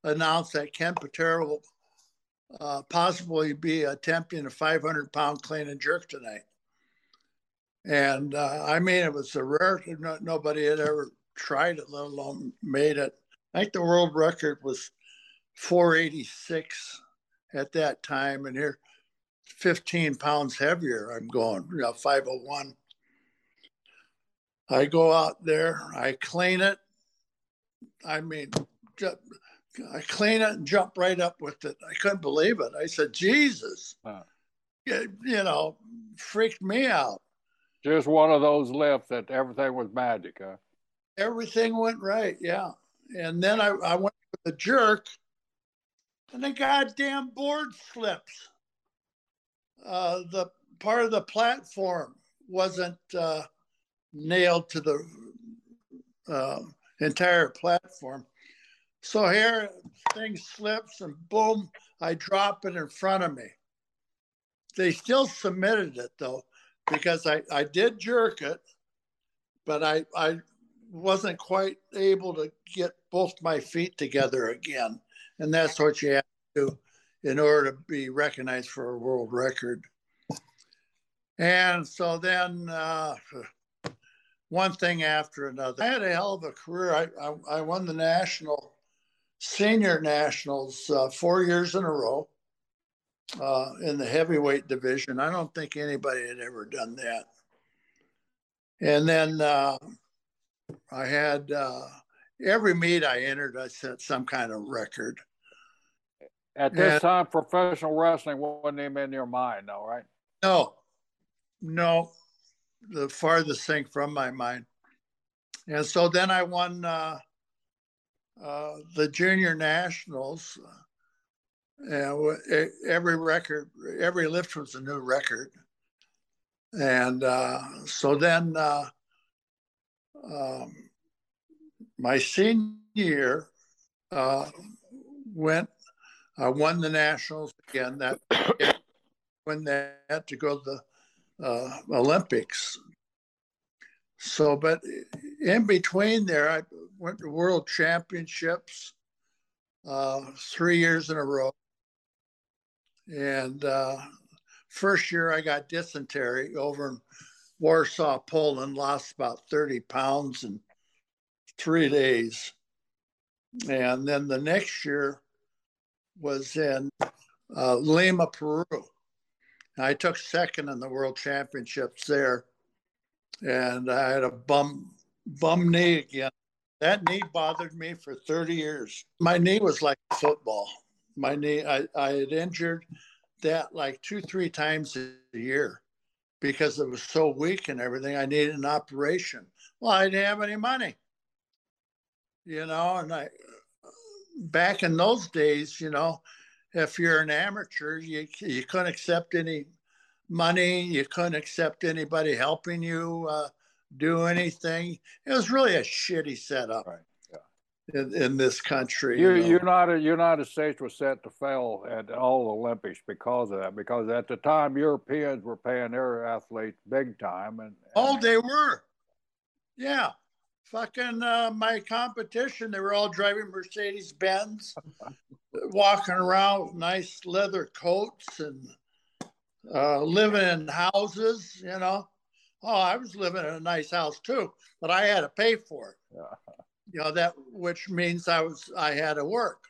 Speaker 2: announced that Ken Patera will uh, possibly be attempting a 500 pound clean and jerk tonight. And uh, I mean, it was a rare, no, nobody had ever tried it, let alone made it. I think the world record was 486 at that time. And here, 15 pounds heavier, I'm going, you know, 501. I go out there, I clean it. I mean, I clean it and jump right up with it. I couldn't believe it. I said, Jesus, huh. you know, freaked me out.
Speaker 3: Just one of those left that everything was magic, huh?
Speaker 2: Everything went right, yeah. And then I, I went to the jerk, and the goddamn board slips. Uh, the part of the platform wasn't uh, nailed to the uh, entire platform. So here, thing slips, and boom, I drop it in front of me. They still submitted it though, because I, I did jerk it, but I, I wasn't quite able to get both my feet together again. And that's what you have to do in order to be recognized for a world record. And so then uh, one thing after another. I had a hell of a career. I, I, I won the national, senior nationals uh, four years in a row uh, in the heavyweight division. I don't think anybody had ever done that. And then uh, I had uh, every meet I entered, I set some kind of record.
Speaker 3: At this and, time, professional wrestling wasn't even in your mind, though, right?
Speaker 2: No, no, the farthest thing from my mind. And so then I won uh, uh, the junior nationals. And every record, every lift was a new record. And uh, so then uh, um, my senior year uh, went, I won the nationals again. That [COUGHS] when they had to go to the uh, Olympics. So, but in between there, I went to World Championships uh, three years in a row. And uh, first year I got dysentery over in Warsaw, Poland, lost about 30 pounds in three days. And then the next year was in uh, Lima, Peru. I took second in the world championships there, and I had a bum bum knee again. That knee bothered me for 30 years. My knee was like football. My knee, I, I had injured that like two, three times a year because it was so weak and everything. I needed an operation. Well, I didn't have any money, you know, and I, back in those days, you know, if you're an amateur, you you couldn't accept any money. You couldn't accept anybody helping you uh, do anything. It was really a shitty setup. Right. In, in, this country,
Speaker 3: you, you know. United United States was set to fail at all Olympics because of that. Because at the time, Europeans were paying their athletes big time, and, and
Speaker 2: oh, they were, yeah, fucking uh, my competition. They were all driving Mercedes Benz, [LAUGHS] walking around with nice leather coats and uh, living in houses. You know, oh, I was living in a nice house too, but I had to pay for it. Yeah. [LAUGHS] You know that, which means I was I had to work.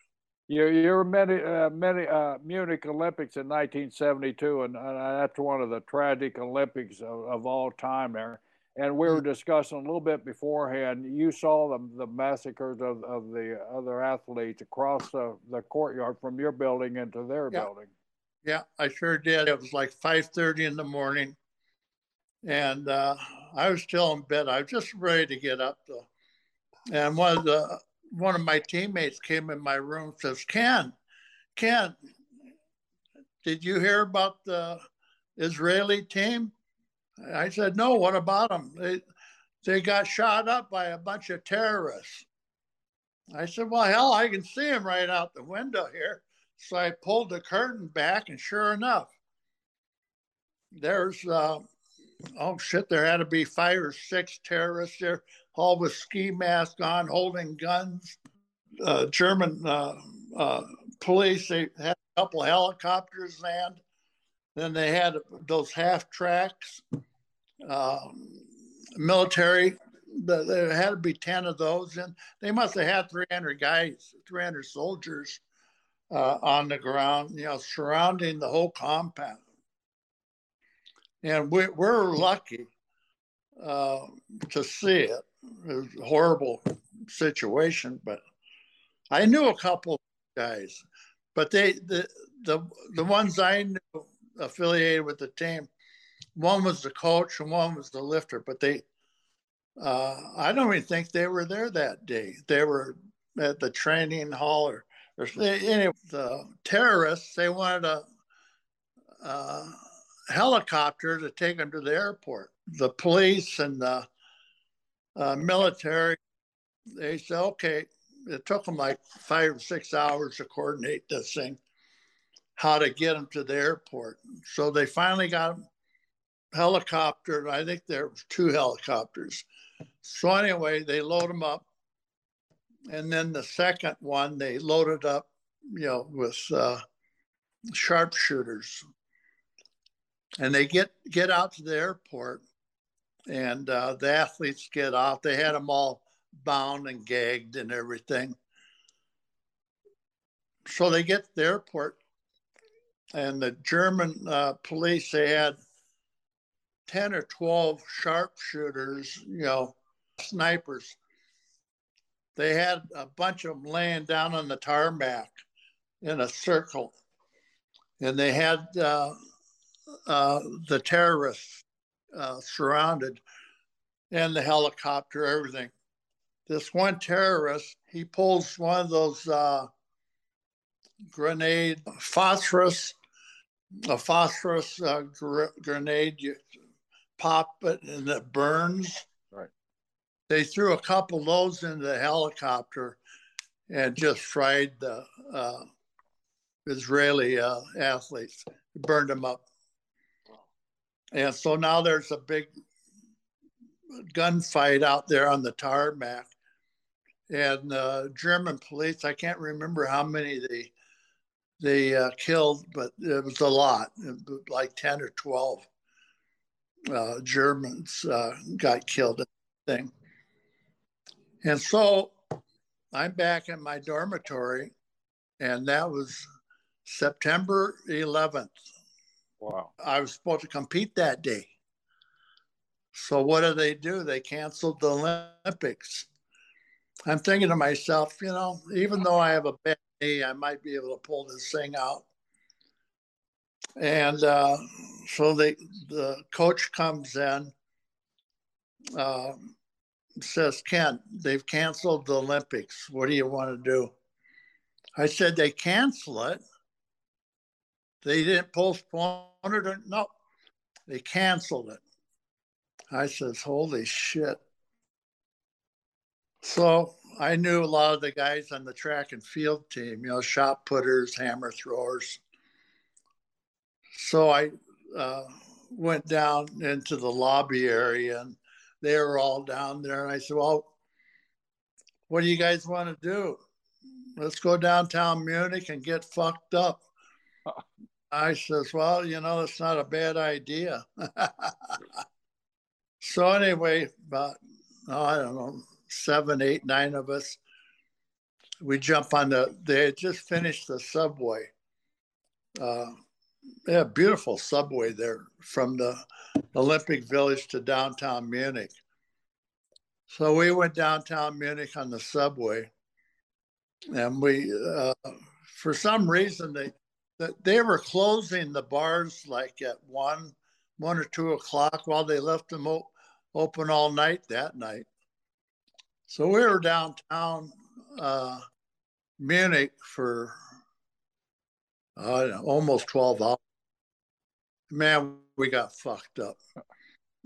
Speaker 3: You you were many uh, many uh, Munich Olympics in 1972, and, and that's one of the tragic Olympics of, of all time there and we were mm. discussing a little bit beforehand. You saw the, the massacres of, of the other athletes across the, the courtyard from your building into their
Speaker 2: yeah.
Speaker 3: building.
Speaker 2: Yeah, I sure did. It was like 5:30 in the morning, and uh, I was still in bed. I was just ready to get up though. And one of the one of my teammates came in my room and says, "Ken, Ken, did you hear about the Israeli team?" I said, no, what about them? They, they got shot up by a bunch of terrorists. I said, well, hell, I can see them right out the window here. So I pulled the curtain back, and sure enough, there's, uh, oh shit, there had to be five or six terrorists there, all with ski masks on, holding guns. Uh, German uh, uh police, they had a couple of helicopters land. Then they had those half tracks, um, military. There had to be 10 of those. And they must have had 300 guys, 300 soldiers uh, on the ground, you know, surrounding the whole compound. And we, we're lucky uh, to see it. It was a horrible situation, but I knew a couple guys, but they the the the ones I knew affiliated with the team, one was the coach and one was the lifter, but they uh, I don't even think they were there that day. They were at the training hall or, or anyway, the terrorists, they wanted a, a helicopter to take them to the airport. The police and the uh, military, they said, okay, it took them like five or six hours to coordinate this thing, how to get them to the airport. So they finally got them helicopter. I think there was two helicopters. So anyway, they load them up, and then the second one they loaded up, you know, with uh, sharpshooters, and they get get out to the airport, and uh, the athletes get off. They had them all bound and gagged and everything. So they get to the airport, and the German uh, police they had 10 or 12 sharpshooters, you know, snipers. They had a bunch of them laying down on the tarmac in a circle. And they had uh, uh, the terrorists uh, surrounded and the helicopter, everything. This one terrorist, he pulls one of those uh, grenade phosphorus, a phosphorus uh, gr- grenade. You pop it and it burns.
Speaker 3: Right.
Speaker 2: They threw a couple of those into the helicopter and just fried the uh, Israeli uh, athletes, burned them up. And so now there's a big gunfight out there on the tarmac. And uh, German police, I can't remember how many they they uh, killed, but it was a lot, like 10 or 12 uh, Germans uh, got killed in the thing. And so I'm back in my dormitory, and that was September 11th.
Speaker 3: Wow.
Speaker 2: I was supposed to compete that day. So what do they do? They canceled the Olympics. I'm thinking to myself, you know, even though I have a bad knee, I might be able to pull this thing out. And uh, so the the coach comes in, uh, says, Ken, they've canceled the Olympics. What do you want to do? I said, they cancel it. They didn't postpone it. Or, no, they canceled it. I says, holy shit. So I knew a lot of the guys on the track and field team, you know, shot putters, hammer throwers. So I uh, went down into the lobby area and they were all down there. And I said, Well, what do you guys want to do? Let's go downtown Munich and get fucked up. [LAUGHS] I says, Well, you know, it's not a bad idea. [LAUGHS] so, anyway, about, oh, I don't know, seven, eight, nine of us, we jump on the, they had just finished the subway. Uh, yeah, beautiful subway there from the Olympic Village to downtown Munich. So we went downtown Munich on the subway, and we, uh, for some reason, they they were closing the bars like at one, one or two o'clock, while they left them op- open all night that night. So we were downtown uh, Munich for uh, almost 12 hours. Man, we got fucked up.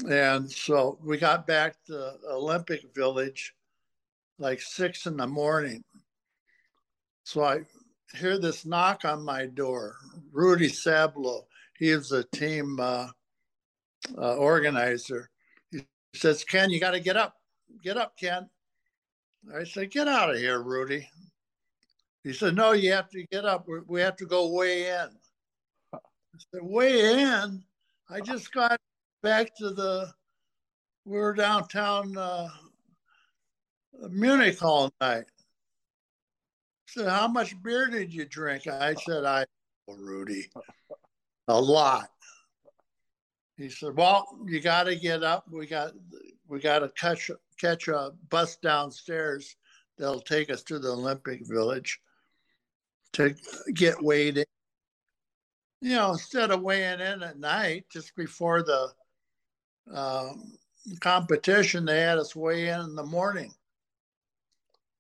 Speaker 2: And so we got back to Olympic Village like six in the morning. So I hear this knock on my door. Rudy Sablo, he is a team uh, uh, organizer. He says, Ken, you got to get up. Get up, Ken. I said, Get out of here, Rudy. He said, No, you have to get up. We have to go weigh in. I said, Weigh in? I just got back to the, we were downtown uh, Munich all night. He said, How much beer did you drink? I said, I, oh, Rudy, a lot. He said, Well, you got to get up. We got, we got to catch, catch a bus downstairs that'll take us to the Olympic Village to get weighed in. You know, instead of weighing in at night, just before the um, competition, they had us weigh in in the morning.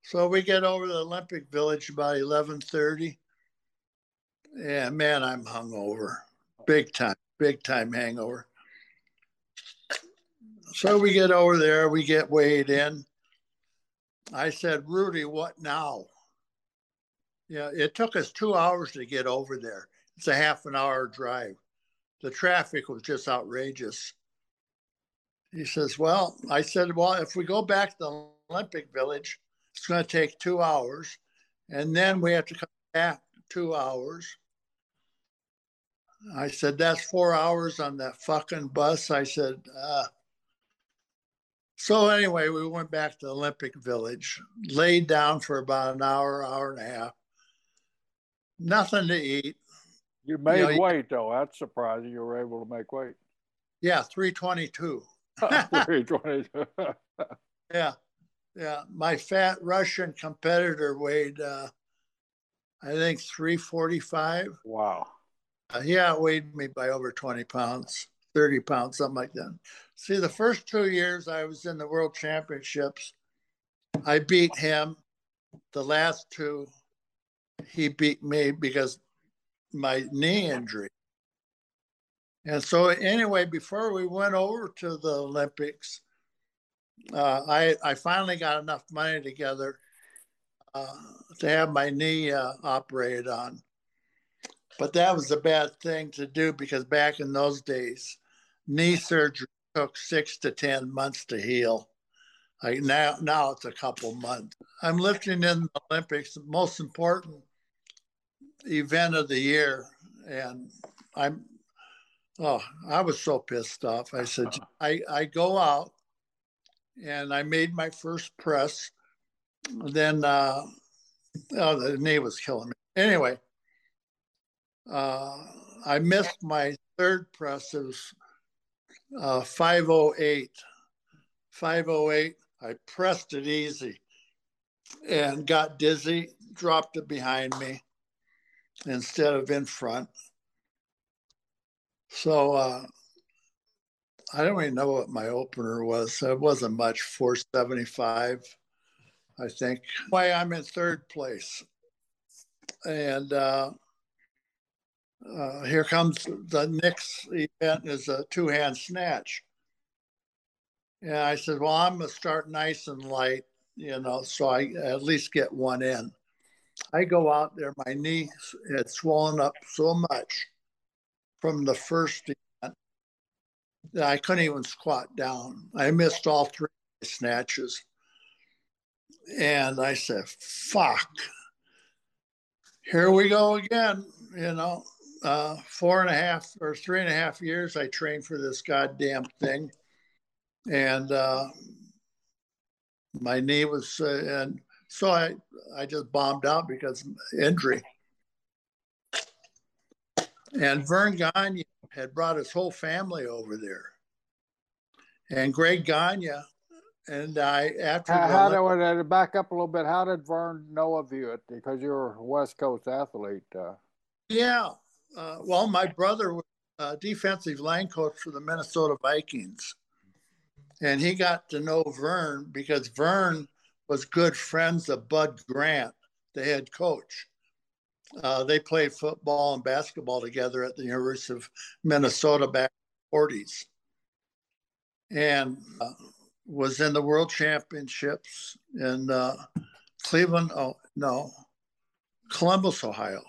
Speaker 2: So we get over the Olympic Village about eleven thirty. Yeah, man, I'm hungover, big time, big time hangover. So we get over there, we get weighed in. I said, Rudy, what now? Yeah, it took us two hours to get over there. It's a half an hour drive. The traffic was just outrageous. He says, Well, I said, Well, if we go back to the Olympic Village, it's going to take two hours. And then we have to come back two hours. I said, That's four hours on that fucking bus. I said, uh, so anyway, we went back to Olympic Village, laid down for about an hour, hour and a half. Nothing to eat.
Speaker 3: You made you know, weight though. That's surprising. You were able to make weight.
Speaker 2: Yeah, three twenty-two. [LAUGHS]
Speaker 3: three twenty-two. [LAUGHS]
Speaker 2: yeah, yeah. My fat Russian competitor weighed, uh, I think, three forty-five.
Speaker 3: Wow.
Speaker 2: Uh, he outweighed me by over twenty pounds, thirty pounds, something like that. See, the first two years I was in the World Championships, I beat him. The last two, he beat me because my knee injury. And so, anyway, before we went over to the Olympics, uh, I I finally got enough money together uh, to have my knee uh, operated on. But that was a bad thing to do because back in those days, knee surgery took six to ten months to heal. Like now, now it's a couple months. I'm lifting in the Olympics, the most important event of the year, and I'm. Oh, I was so pissed off. I said, I, I go out and I made my first press. Then, uh, oh, the knee was killing me. Anyway, uh, I missed my third press. It was uh, 508. 508, I pressed it easy and got dizzy, dropped it behind me instead of in front. So uh, I don't even know what my opener was. It wasn't much, 475, I think. Why I'm in third place. And uh, uh, here comes the next event is a two hand snatch. And I said, well, I'm going to start nice and light, you know, so I at least get one in. I go out there, my knee had swollen up so much from the first event that I couldn't even squat down. I missed all three snatches. And I said, fuck, here we go again, you know uh, four and a half or three and a half years I trained for this goddamn thing, and uh, my knee was, uh, and so I I just bombed out because injury. And Verne Gagne had brought his whole family over there, and Greg Gagne and I after
Speaker 3: how, how did, uh, back up a little bit? How did Verne know of you? Because you're a West Coast athlete. Uh...
Speaker 2: Yeah, uh, well, my brother was defensive line coach for the Minnesota Vikings. And he got to know Verne because Verne was good friends of Bud Grant, the head coach. Uh, they played football and basketball together at the University of Minnesota back in the 40s. And uh, was in the world championships in uh, Cleveland, oh, no, Columbus, Ohio.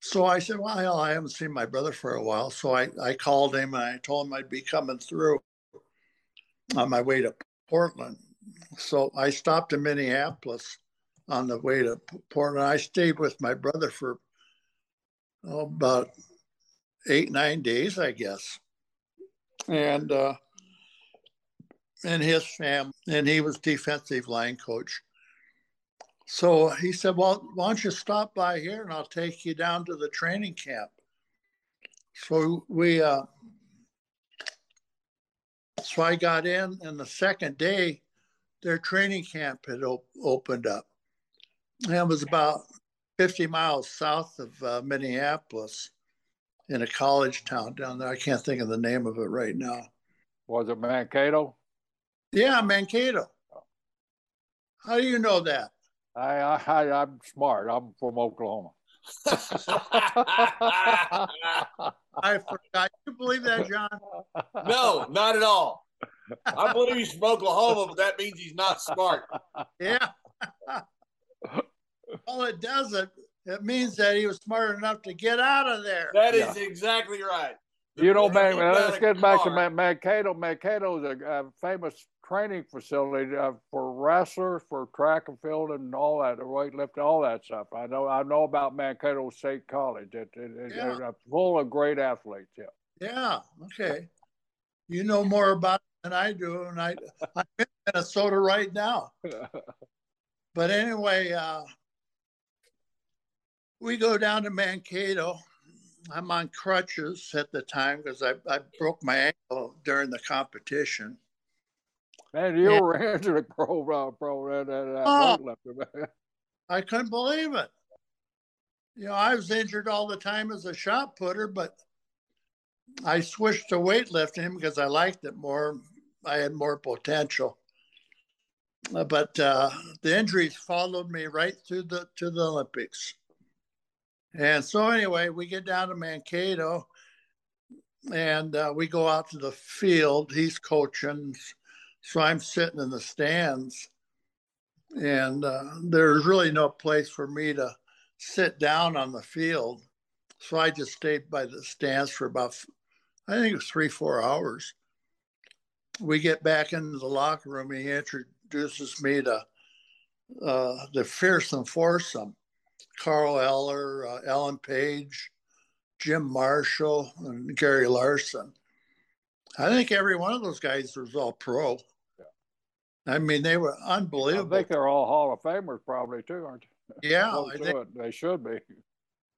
Speaker 2: So I said, well, I haven't seen my brother for a while. So I, I called him and I told him I'd be coming through on my way to Portland. So I stopped in Minneapolis on the way to Portland. I stayed with my brother for oh, about eight, nine days, I guess. And, uh, and his family, and he was defensive line coach. So he said, Well, why don't you stop by here and I'll take you down to the training camp? So we, uh, so I got in, and the second day, their training camp had op- opened up. And it was about 50 miles south of uh, Minneapolis in a college town down there. I can't think of the name of it right now.
Speaker 3: Was it Mankato?
Speaker 2: Yeah, Mankato. How do you know that?
Speaker 3: I, I I'm smart. I'm from Oklahoma. [LAUGHS]
Speaker 2: I forgot. You believe that, John?
Speaker 1: No, not at all. I believe he's from Oklahoma, but that means he's not smart.
Speaker 2: Yeah. well, it doesn't. It means that he was smart enough to get out of there.
Speaker 1: That is yeah. exactly right.
Speaker 3: You know, man, let's get back to Mankato. Mankato is a, a famous training facility uh, for wrestlers, for track and field, and all that, weightlifting, all that stuff. I know, I know about Mankato State College. It, it, it. It's full of great athletes. Yeah.
Speaker 2: Yeah. Okay. You know more about it than I do, and I I'm in Minnesota right now. [LAUGHS] but anyway, uh, we go down to Mankato I'm on crutches at the time because I, I broke my ankle during the competition.
Speaker 3: Man, you and, were into the pro, pro, pro, that, that oh,
Speaker 2: I couldn't believe it. You know, I was injured all the time as a shot putter, but I switched to weightlifting because I liked it more. I had more potential. Uh, but uh, the injuries followed me right through the to the Olympics. And so, anyway, we get down to Mankato and uh, we go out to the field. He's coaching. So I'm sitting in the stands. And uh, there's really no place for me to sit down on the field. So I just stayed by the stands for about, I think it was three, four hours. We get back into the locker room. And he introduces me to uh, the fearsome foursome Carl Eller, uh, Alan Page, Jim Marshall, and Gary Larsen. I think every one of those guys was all pro. Yeah. I mean, they were unbelievable.
Speaker 3: I think they're all Hall of Famers, probably too, aren't
Speaker 2: they? [LAUGHS] Yeah, I think
Speaker 3: they should be.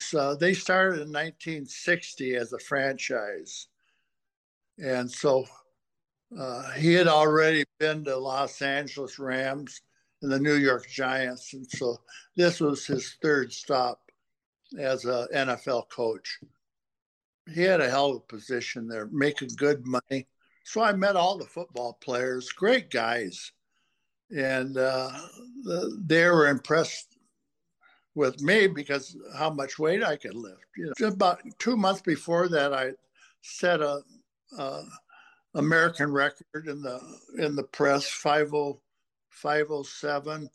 Speaker 2: So they started in 1960 as a franchise, and so uh, he had already been to Los Angeles Rams and the New York Giants. And so this was his third stop as an NFL coach. He had a hell of a position there, making good money. So I met all the football players, great guys. And uh, the, they were impressed with me because how much weight I could lift. You know, about two months before that, I set a, a American record in the in the press, 50 507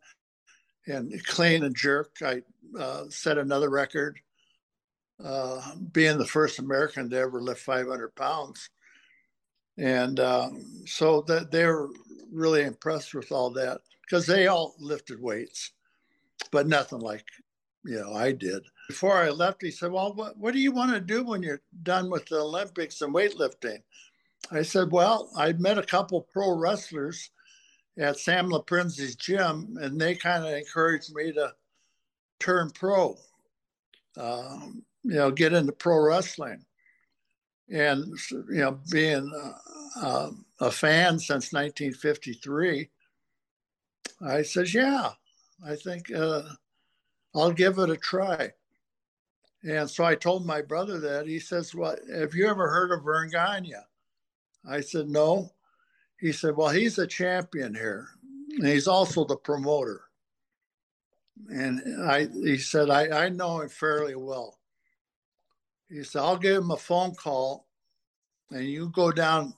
Speaker 2: and clean and jerk. I uh, set another record, uh, being the first American to ever lift 500 pounds. And uh, so that they were really impressed with all that because they all lifted weights, but nothing like, you know, I did. Before I left, he said, Well, what, what do you want to do when you're done with the Olympics and weightlifting? I said, Well, I met a couple pro wrestlers at Sam Loprinzi's gym, and they kind of encouraged me to turn pro, um, you know, get into pro wrestling. And, you know, being uh, a fan since 1953, I says, yeah, I think uh, I'll give it a try. And so I told my brother that. He says, Well, have you ever heard of Verne Gagne? I said, No. He said, Well, he's a champion here. And he's also the promoter. And I he said, I, I know him fairly well. He said, I'll give him a phone call and you go down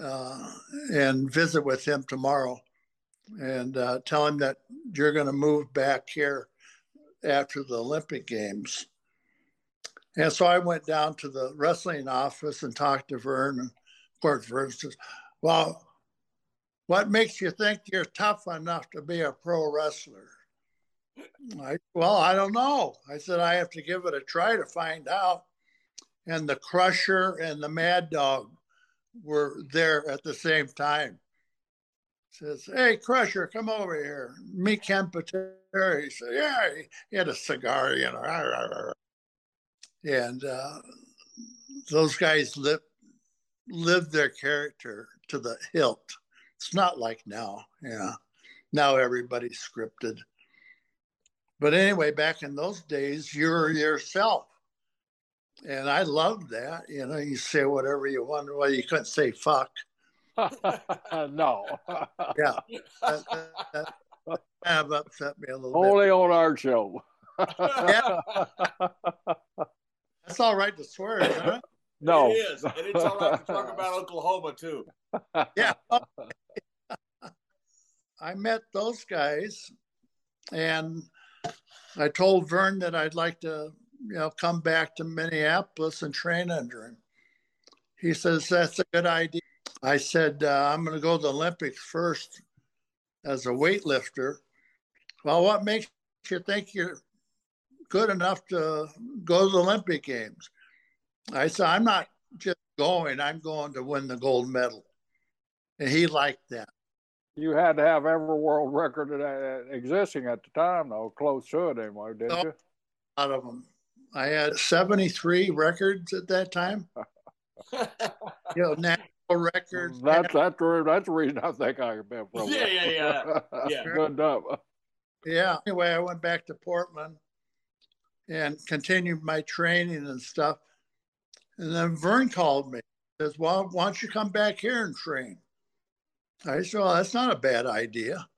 Speaker 2: uh, and visit with him tomorrow and uh, tell him that you're going to move back here after the Olympic Games. And so I went down to the wrestling office and talked to Verne. And court, for instance. Well, what makes you think you're tough enough to be a pro wrestler? I, well, I don't know. I said, I have to give it a try to find out. And the Crusher and the Mad Dog were there at the same time. Says, hey, Crusher, come over here. Meet Ken Patera. He said, yeah, he had a cigar, you know. And uh, those guys lived lived their character to the hilt. It's not like now. Yeah. Now everybody's scripted. But anyway, back in those days, you're yourself. And I loved that. You know, you say whatever you want. Well, you couldn't say fuck. [LAUGHS]
Speaker 3: no. [LAUGHS]
Speaker 2: yeah. That, that, that, kind of upset me a little
Speaker 3: Only
Speaker 2: bit.
Speaker 3: on our show.
Speaker 2: yeah. [LAUGHS] That's all right to swear, isn't it?
Speaker 3: No.
Speaker 1: It is. And it's all right to talk about Oklahoma, too.
Speaker 2: Yeah. I met those guys and I told Verne that I'd like to, you know, come back to Minneapolis and train under him. He says, that's a good idea. I said, uh, I'm going to go to the Olympics first as a weightlifter. Well, what makes you think you're good enough to go to the Olympic Games? I said, I'm not just going, I'm going to win the gold medal. And he liked that.
Speaker 3: You had to have every world record uh, existing at the time, though, close to it anyway, didn't no, you?
Speaker 2: Out of them. I had 73 records at that time. [LAUGHS] you know, national records.
Speaker 3: That's that's the, that's the reason I think I could be [LAUGHS] a pro.
Speaker 1: Yeah, yeah, yeah.
Speaker 3: yeah. [LAUGHS] Good enough.
Speaker 2: Yeah. Anyway, I went back to Portland and continued my training and stuff. And then Verne called me. Says, "Well, why don't you come back here and train?" I said, "Well, that's not a bad idea."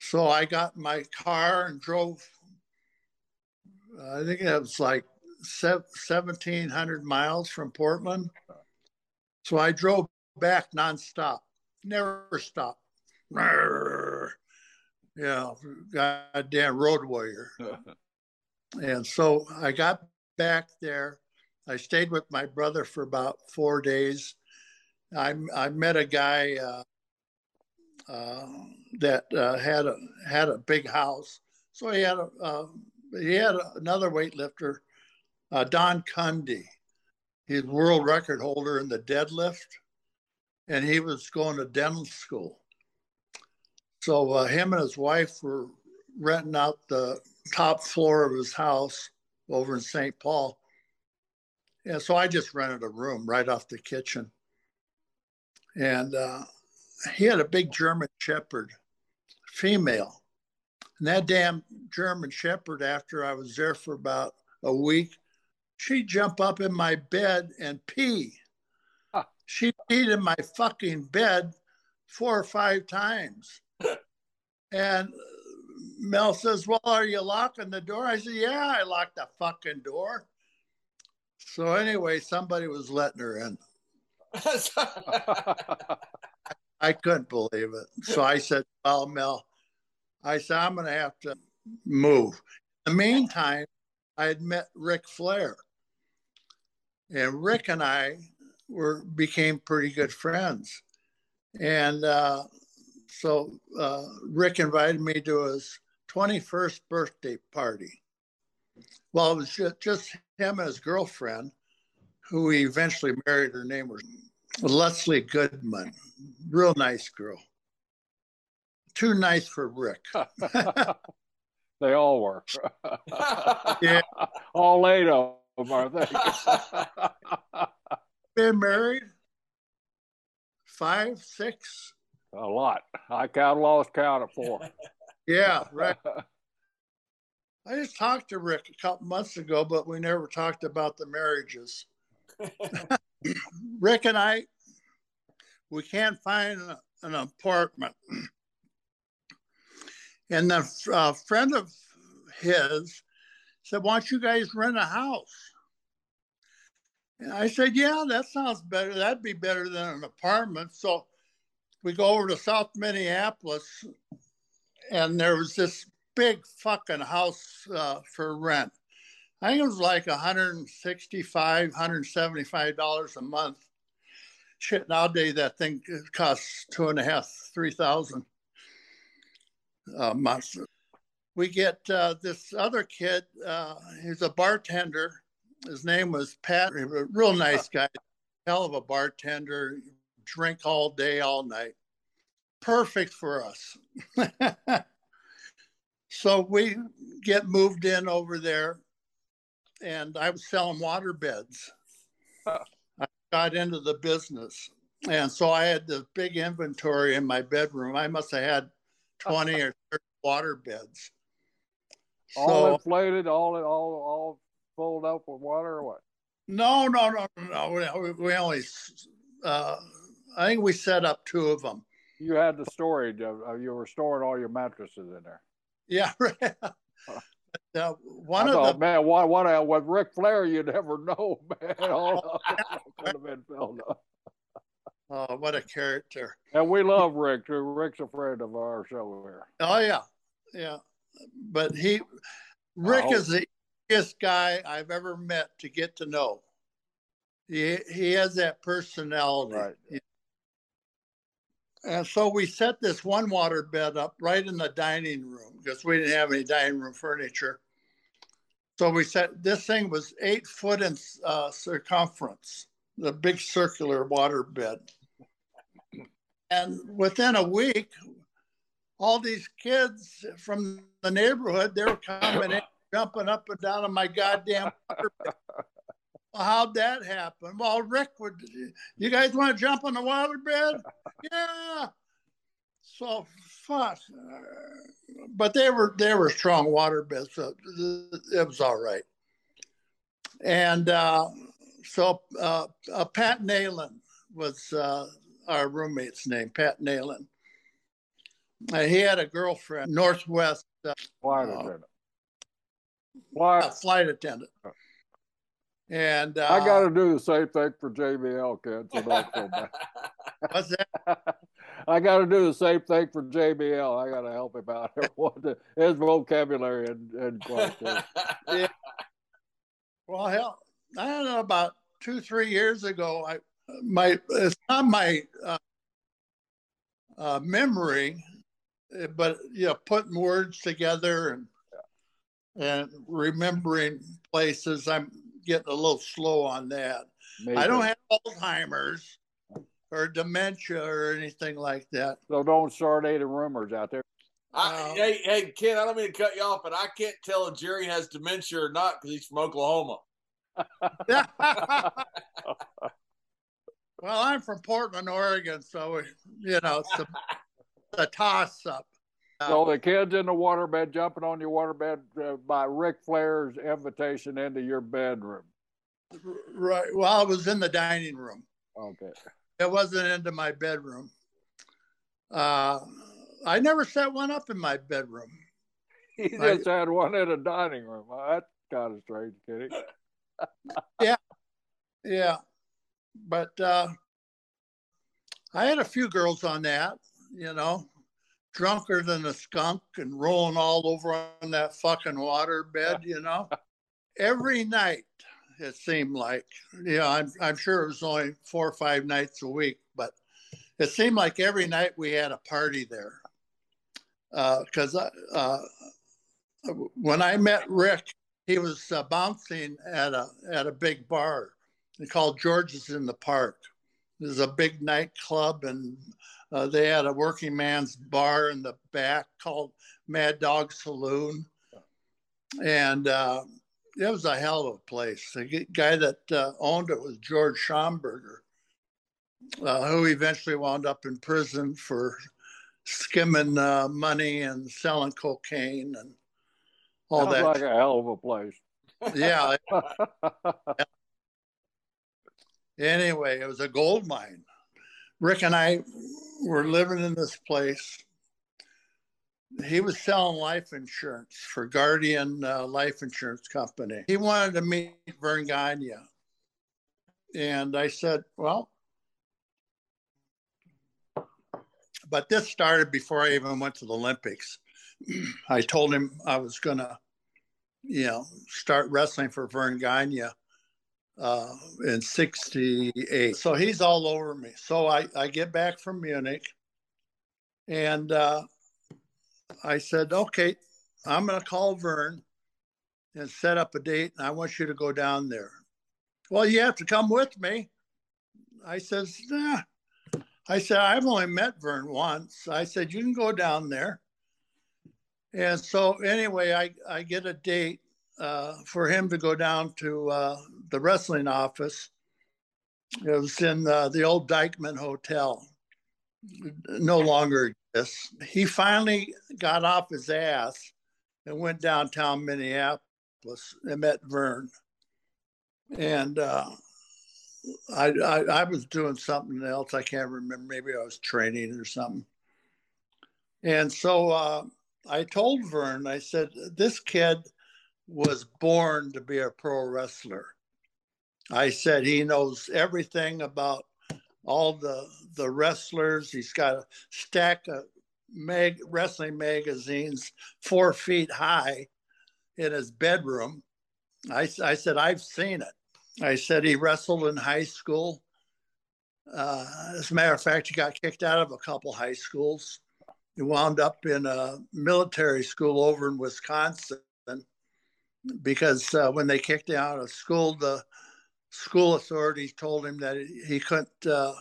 Speaker 2: So I got in my car and drove. I think it was like 1,700 miles from Portland. So I drove back nonstop, never stopped. Yeah, goddamn road warrior. [LAUGHS] and so I got back there. I stayed with my brother for about four days. I, I met a guy uh, uh, that uh, had a had a big house. So he had a uh, he had another weightlifter, Don Cundy. He's world record holder in the deadlift, and he was going to dental school. So uh, him and his wife were renting out the top floor of his house over in St. Paul. And so I just rented a room right off the kitchen. And uh, he had a big German Shepherd, female. And that damn German Shepherd, after I was there for about a week, she'd jump up in my bed and pee. Huh. She peed in my fucking bed four or five times. and Mel says, Well, are you locking the door? I said, Yeah, I locked the fucking door. So anyway, somebody was letting her in. [LAUGHS] I couldn't believe it. So I said, Well, Mel, I said, I'm going to have to move. In the meantime, I had met Ric Flair. And Ric and I were became pretty good friends. And uh, so uh, Ric invited me to his 21st birthday party. Well, it was just, just him and his girlfriend, who he eventually married. Her name was Leslie Goodman. Real nice girl. Too nice for Ric. [LAUGHS] [LAUGHS]
Speaker 3: they all were. [LAUGHS]
Speaker 2: yeah.
Speaker 3: All eight of them, are they?
Speaker 2: Been married five, six.
Speaker 3: A lot. I count, lost count at four.
Speaker 2: yeah, right. I just talked to Ric a couple months ago, but we never talked about the marriages. Ric and I, we can't find an apartment. And the uh, friend of his said, Why don't you guys rent a house? And I said, Yeah, that sounds better. That'd be better than an apartment. So we go over to South Minneapolis, and there was this big fucking house uh, for rent. I think it was like 165 $175 a month. Shit, nowadays that thing costs two and a half, three thousand a month. We get uh, this other kid. Uh, he's a bartender. His name was Pat. He was A real nice guy. Hell of a bartender. Drink all day, all night. Perfect for us. [LAUGHS] so we get moved in over there, and I was selling water beds. I got into the business, And so I had this big inventory in my bedroom. I must have had 20 or 30 water beds.
Speaker 3: All so, inflated, all all all filled up with water or what?
Speaker 2: No, no, no, no. We, we only, uh, I think we set up two of them.
Speaker 3: You had the storage of, of you were storing all your mattresses in there.
Speaker 2: Yeah, [LAUGHS] [LAUGHS] Now, one I of
Speaker 3: thought,
Speaker 2: the
Speaker 3: man, what what with Ric Flair, you never know, [LAUGHS] man. All could have been filled up.
Speaker 2: Oh, what a character!
Speaker 3: And we love [LAUGHS] Ric. too. Ric's a friend of our show here.
Speaker 2: Oh yeah, yeah. But he, Ric oh. is the easiest guy I've ever met to get to know. He he has that personality.
Speaker 3: Right.
Speaker 2: And so we set this one water bed up right in the dining room because we didn't have any dining room furniture. So we set this thing was eight foot in uh, circumference, the big circular water bed. And within a week, all these kids from the neighborhood, they were coming in, jumping up and down on my goddamn [LAUGHS] water bed. Well, how'd that happen? Well, Ric would, you guys want to jump on the water bed? [LAUGHS] yeah. So fuck. But they were they were strong water beds, so it was all right. And uh, so uh, uh, Pat Nalen was uh, our roommate's name, Pat Nalen. he had a girlfriend, Northwest uh,
Speaker 3: flight attendant.
Speaker 2: Flight, flight attendant. And uh,
Speaker 3: I got to do the same thing for JBL, kids. So don't feel bad.
Speaker 2: What's that? [LAUGHS]
Speaker 3: I got to do the same thing for JBL. I got to help him out. [LAUGHS] His vocabulary and, and [LAUGHS]
Speaker 2: yeah. Well, hell, I don't know. About two, three years ago, I my it's not my uh, uh, memory, but you know, putting words together and and remembering places. I'm getting a little slow on that. Maybe. I don't have Alzheimer's or dementia or anything like that.
Speaker 3: So don't start any rumors out there.
Speaker 1: I, uh, hey, hey, Ken, I don't mean to cut you off, but I can't tell if Jerry has dementia or not because he's from Oklahoma. [LAUGHS]
Speaker 2: well, I'm from Portland, Oregon, so you know it's a, a toss up.
Speaker 3: So the kids in the waterbed jumping on your waterbed uh, by Ric Flair's invitation into your bedroom.
Speaker 2: Right. Well, I was in the dining room.
Speaker 3: Okay.
Speaker 2: It wasn't into my bedroom. Uh, I never set one up in my bedroom. [LAUGHS]
Speaker 3: He just I, had one in a dining room. Well, that's kind of strange, Kitty. [LAUGHS]
Speaker 2: yeah, yeah, but uh, I had a few girls on that. You know, drunker than a skunk and rolling all over on that fucking water bed. You know, every night it seemed like. You know, I'm, I'm sure it was only four or five nights a week, but it seemed like every night we had a party there. Because uh, uh, when I met Ric, he was uh, bouncing at a at a big bar called George's in the Park. There's a big nightclub, and uh, they had a working man's bar in the back called Mad Dog Saloon. And uh, it was a hell of a place. The guy that uh, owned it was George Schomburger, uh, who eventually wound up in prison for skimming uh, money and selling cocaine and all
Speaker 3: Sounds
Speaker 2: that.
Speaker 3: like a hell of a place.
Speaker 2: Yeah. [LAUGHS] anyway, it was a gold mine. Ric and I were living in this place he was selling life insurance for Guardian uh, Life Insurance Company. He wanted to meet Verne Gagne. And I said, well, but this started before I even went to the Olympics. [CLEARS THROAT] I told him I was going to, you know, start wrestling for Verne Gagne uh, in 68. So he's all over me. So I, I get back from Munich and uh, I said, okay, I'm going to call Verne and set up a date. And I want you to go down there. Well, you have to come with me. I says, nah. I said, I've only met Verne once. I said, you can go down there. And so anyway, I, I get a date uh, for him to go down to uh, the wrestling office It was in uh, the old Dyckman Hotel. No longer exists. He finally got off his ass and went downtown Minneapolis and met Verne. And uh, I, I, I was doing something else. I can't remember. Maybe I was training or something. And so uh, I told Verne, I said, this kid was born to be a pro wrestler. I said he knows everything about all the the wrestlers. He's got a stack of mag, wrestling magazines four feet high in his bedroom. I, I said, I've seen it. I said he wrestled in high school. Uh, as a matter of fact, he got kicked out of a couple high schools. He wound up in a military school over in Wisconsin because uh, when they kicked him out of school, the school authorities told him that he couldn't uh,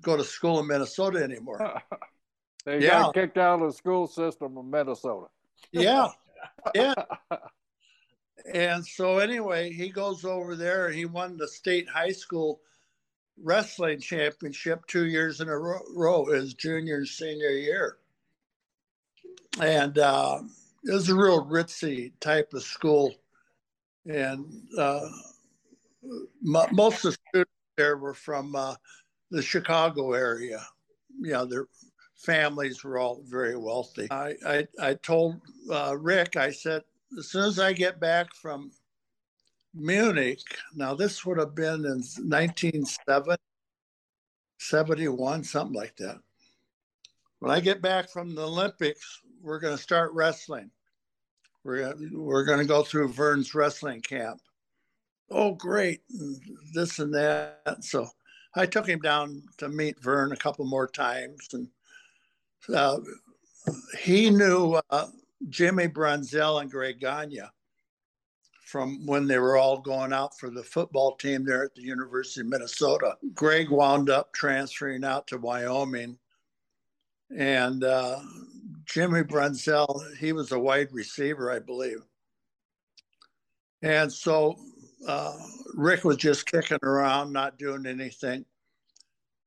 Speaker 2: go to school in Minnesota anymore. [LAUGHS]
Speaker 3: they yeah. got kicked out of the school system of Minnesota.
Speaker 2: Yeah, [LAUGHS] yeah. and so anyway, he goes over there. He won the state high school wrestling championship two years in a row, his junior and senior year. And uh, it was a real ritzy type of school. And uh, most of the students there were from uh, the Chicago area. You know, their families were all very wealthy. I, I, I told uh, Ric, I said, as soon as I get back from Munich, now this would have been in 1971, something like that. When I get back from the Olympics, we're going to start wrestling. We're, we're going to go through Verne's wrestling camp oh, great, this and that. So I took him down to meet Verne a couple more times, and uh, he knew uh, Jimmy Brunzell and Greg Gagne from when they were all going out for the football team there at the University of Minnesota. Greg wound up transferring out to Wyoming, and uh, Jimmy Brunzell, he was a wide receiver, I believe. And so uh, Ric was just kicking around, not doing anything.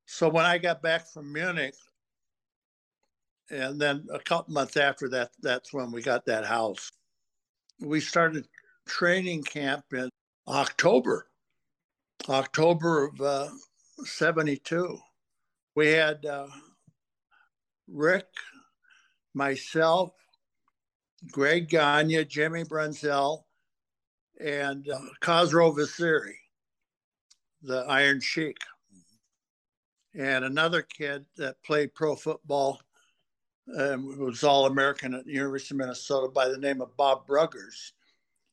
Speaker 2: So when I got back from Munich, and then a couple months after that, that's when we got that house. We started training camp in October, October of uh, 72. We had uh, Ric, myself, Greg Gagne, Jimmy Brunzell, and uh, Khosrow Vaziri, the Iron Sheik, and another kid that played pro football um, was All American at the University of Minnesota by the name of Bob Bruggers.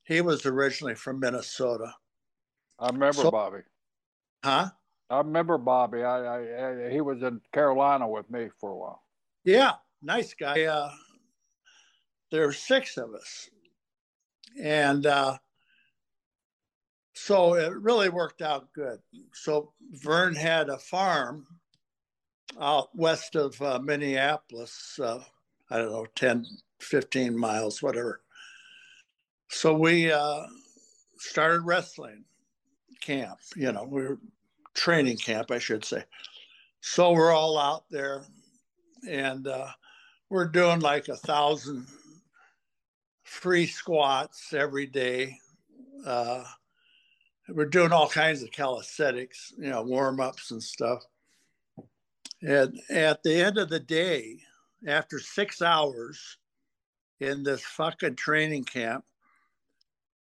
Speaker 2: He was originally from Minnesota.
Speaker 3: I remember so, Bobby.
Speaker 2: Huh?
Speaker 3: I remember Bobby. I, I, I, he was in Carolina with me for a while.
Speaker 2: Yeah, nice guy. Uh, there were six of us, and uh, so it really worked out good. So Verne had a farm out west of uh, Minneapolis, uh, I don't know, 10, 15 miles, whatever. So we uh, started wrestling camp, you know, we were training camp, I should say. So we're all out there and uh, we're doing like a thousand free squats every day. Uh, we're doing all kinds of calisthenics, you know, warm ups and stuff. And at the end of the day, after six hours in this fucking training camp,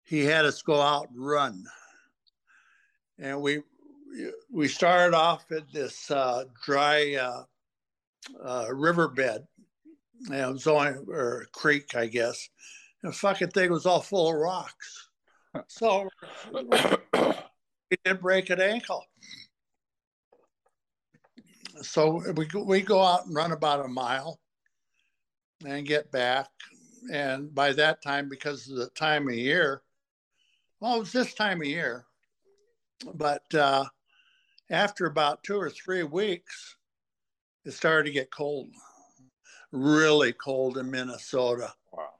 Speaker 2: he had us go out and run. And we we started off at this uh, dry uh, uh, riverbed, and it was only or creek, I guess. The fucking thing was all full of rocks. So he didn't break an ankle. So we we go out and run about a mile and get back. And by that time, because of the time of year, well, it was this time of year, but uh, after about two or three weeks, it started to get cold, really cold in Minnesota.
Speaker 3: Wow.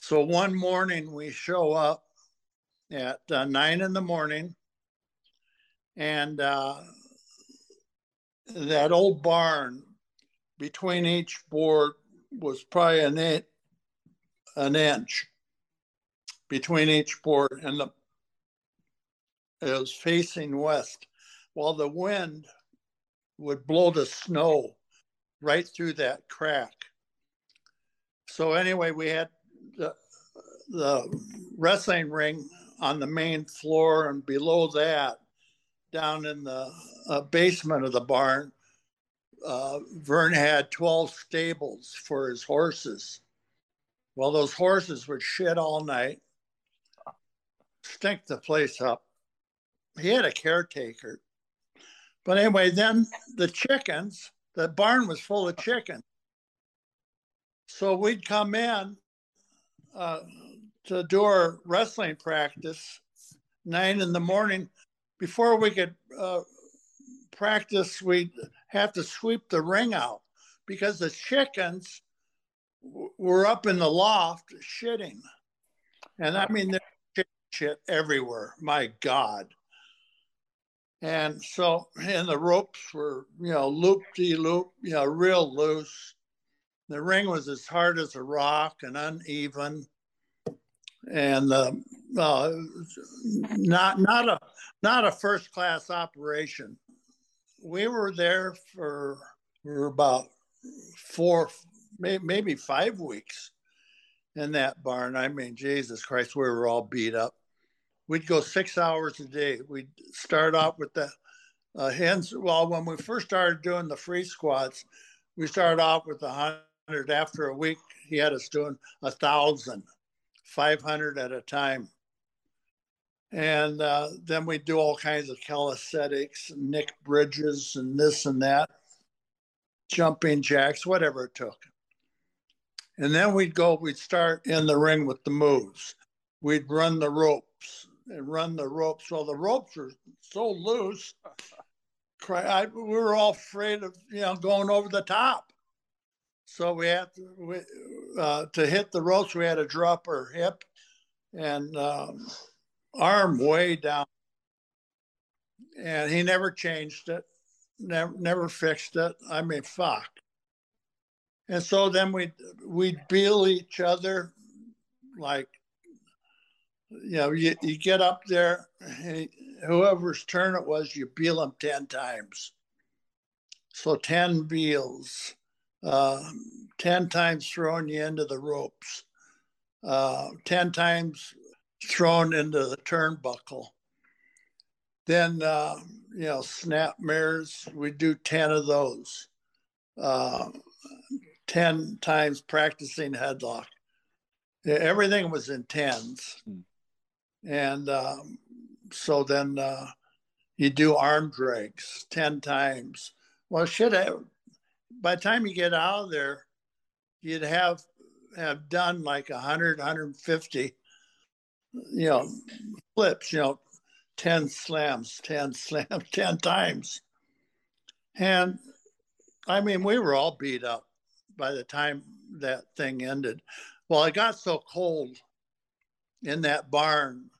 Speaker 2: So one morning we show up at uh, nine in the morning And uh, that old barn between each board was probably an inch, an inch between each board, and the it was facing west, while the wind would blow the snow right through that crack. So anyway, we had the, the wrestling ring on the main floor, and below that, down in the uh, basement of the barn, uh, Vern had 12 stables for his horses. Well, those horses would shit all night, stink the place up. He had a caretaker. But anyway, then the chickens, the barn was full of chickens. So we'd come in uh, to do our wrestling practice nine in the morning. Before we could uh, practice, we'd have to sweep the ring out because the chickens w- were up in the loft shitting. And I mean, there's shit everywhere. My God. And so, and the ropes were, you know, loop de loop, you know, real loose. The ring was as hard as a rock and uneven, and uh, uh, not not a not a first class operation. We were there for for about four, maybe five weeks in that barn. I mean, Jesus Christ, we were all beat up we'd go six hours a day. We'd start off with the uh. Well, when we first started doing the free squats, we started off with a hundred. After a week, he had us doing a thousand, five hundred at a time. And uh, then we'd do all kinds of calisthenics, neck bridges, and this and that, jumping jacks, whatever it took. And then we'd go, we'd start in the ring with the moves. We'd run the ropes and run the ropes. Well, the ropes were so loose. I, we were all afraid of you know going over the top. So we had to we, uh, to hit the ropes. We had to drop our hip and um, arm way down, and he never changed it. Never never fixed it. I mean, fuck. And so then we we'd beel each other like you know, you, you get up there, whoever's turn it was, you beel them 10 times. So 10 beels, uh, 10 times throwing you into the ropes, uh, 10 times thrown into the turnbuckle. Then, uh, you know, snapmares, we do 10 of those. Uh, 10 times practicing headlock. Everything was in tens. Hmm. And um, so then uh, you do arm drags 10 times. Well, shit, by the time you get out of there, you'd have have done like 100, 150, you know, flips, you know, 10 slams, 10 [LAUGHS] slams, 10 times. And I mean, we were all beat up by the time that thing ended. Well, it got so cold in that barn.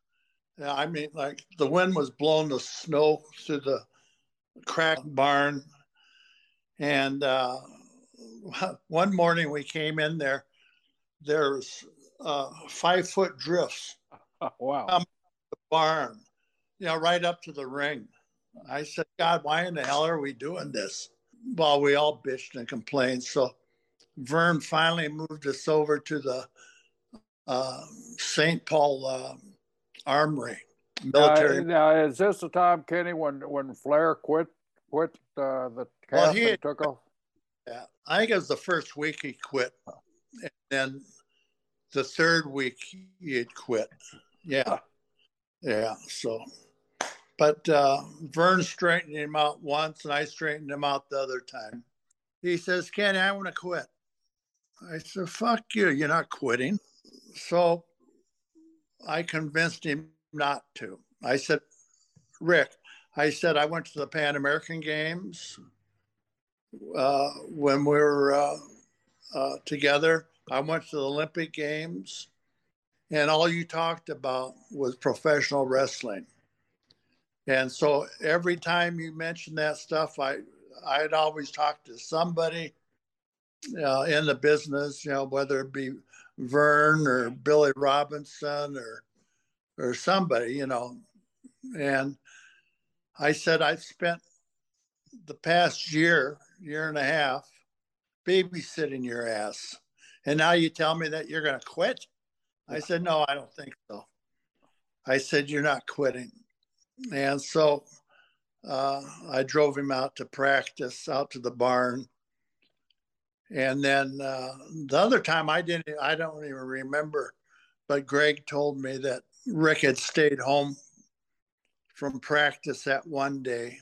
Speaker 2: I mean, like the wind was blowing the snow through the cracked barn. And uh, [LAUGHS] one morning we came in there, there's uh, five foot drifts.
Speaker 3: Oh, [LAUGHS] wow.
Speaker 2: The barn, you know, right up to the ring. I said, God, why in the hell are we doing this? Well, we all bitched and complained. So Verne finally moved us over to the uh, St. Paul uh, Armory. Military.
Speaker 3: Now, now, is this the time, Kenny, when when Flair quit quit uh, the cast well, he had, took off?
Speaker 2: Yeah, I think it was the first week he quit, and then the third week he had quit. Yeah, yeah. So, but uh, Verne straightened him out once, and I straightened him out the other time. He says, "Kenny, I want to quit." I said, fuck you, you're not quitting. So I convinced him not to. I said, Ric, I said, I went to the Pan American Games uh, when we were uh, uh, together. I went to the Olympic Games, and all you talked about was professional wrestling. And so every time you mentioned that stuff, I I'd always talk to somebody uh, in the business, you know, whether it be Verne or Billy Robinson or or somebody, you know. And I said I've spent the past year, year and a half, babysitting your ass. And now you tell me that you're going to quit? I said, No, I don't think so. I said, You're not quitting. And so uh, I drove him out to practice, out to the barn. And then uh, the other time I didn't, I don't even remember, but Greg told me that Ric had stayed home from practice that one day.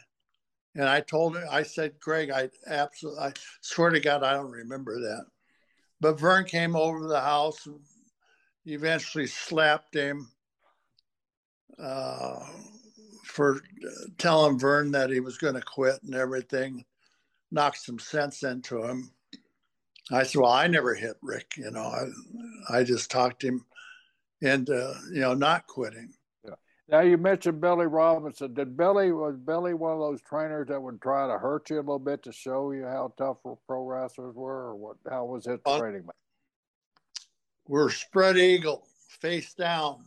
Speaker 2: And I told him, I said, Greg, I absolutely, I swear to God, I don't remember that. But Verne came over to the house, and eventually slapped him uh, for telling Verne that he was going to quit and everything, knocked some sense into him. I said, Well, I never hit Ric, you know, I, I just talked him into, you know, not quitting.
Speaker 3: Yeah. Now you mentioned Billy Robinson. Did Billy was Billy one of those trainers that would try to hurt you a little bit to show you how tough pro wrestlers were, or what? How was his uh, training?
Speaker 2: We're spread eagle, face down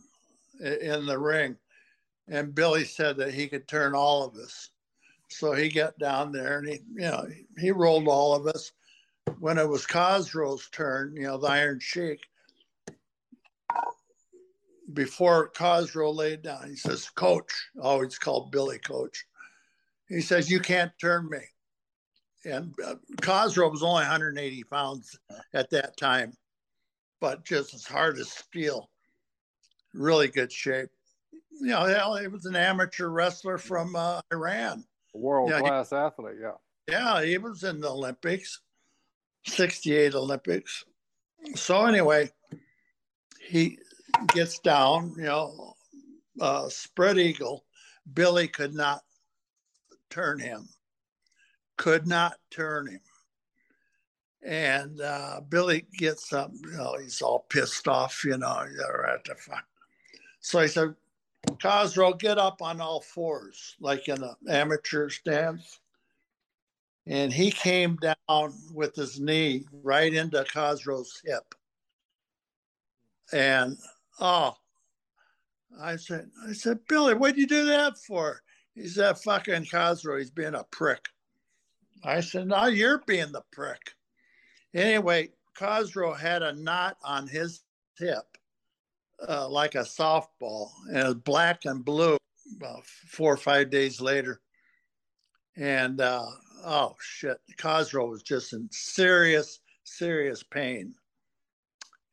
Speaker 2: in the ring, and Billy said that he could turn all of us. So he got down there and he, you know, he rolled all of us when it was Khosrow's turn, you know, the Iron Sheik, before Khosrow laid down, he says, Coach, always called Billy Coach. He says, You can't turn me. And uh, Khosrow was only 180 pounds at that time, but just as hard as steel. Really good shape. You know, hell, he was an amateur wrestler from uh, Iran.
Speaker 3: World class athlete, yeah.
Speaker 2: Yeah, he was in the Olympics. 68 Olympics. So anyway, he gets down, you know, uh, spread eagle. Billy could not turn him, could not turn him. And uh, Billy gets up, you know, he's all pissed off, you know, you're at the fuck. So he said, Khosrow, get up on all fours, like in an amateur stance and he came down with his knee right into Khosrow's hip. And oh, I said, I said, Billy, what'd you do that for? He said, fucking Khosrow, he's being a prick. I said, no, you're being the prick. Anyway, Khosrow had a knot on his hip, uh, like a softball, and it was black and blue about four or five days later. And uh, oh shit, Khosrow was just in serious, serious pain,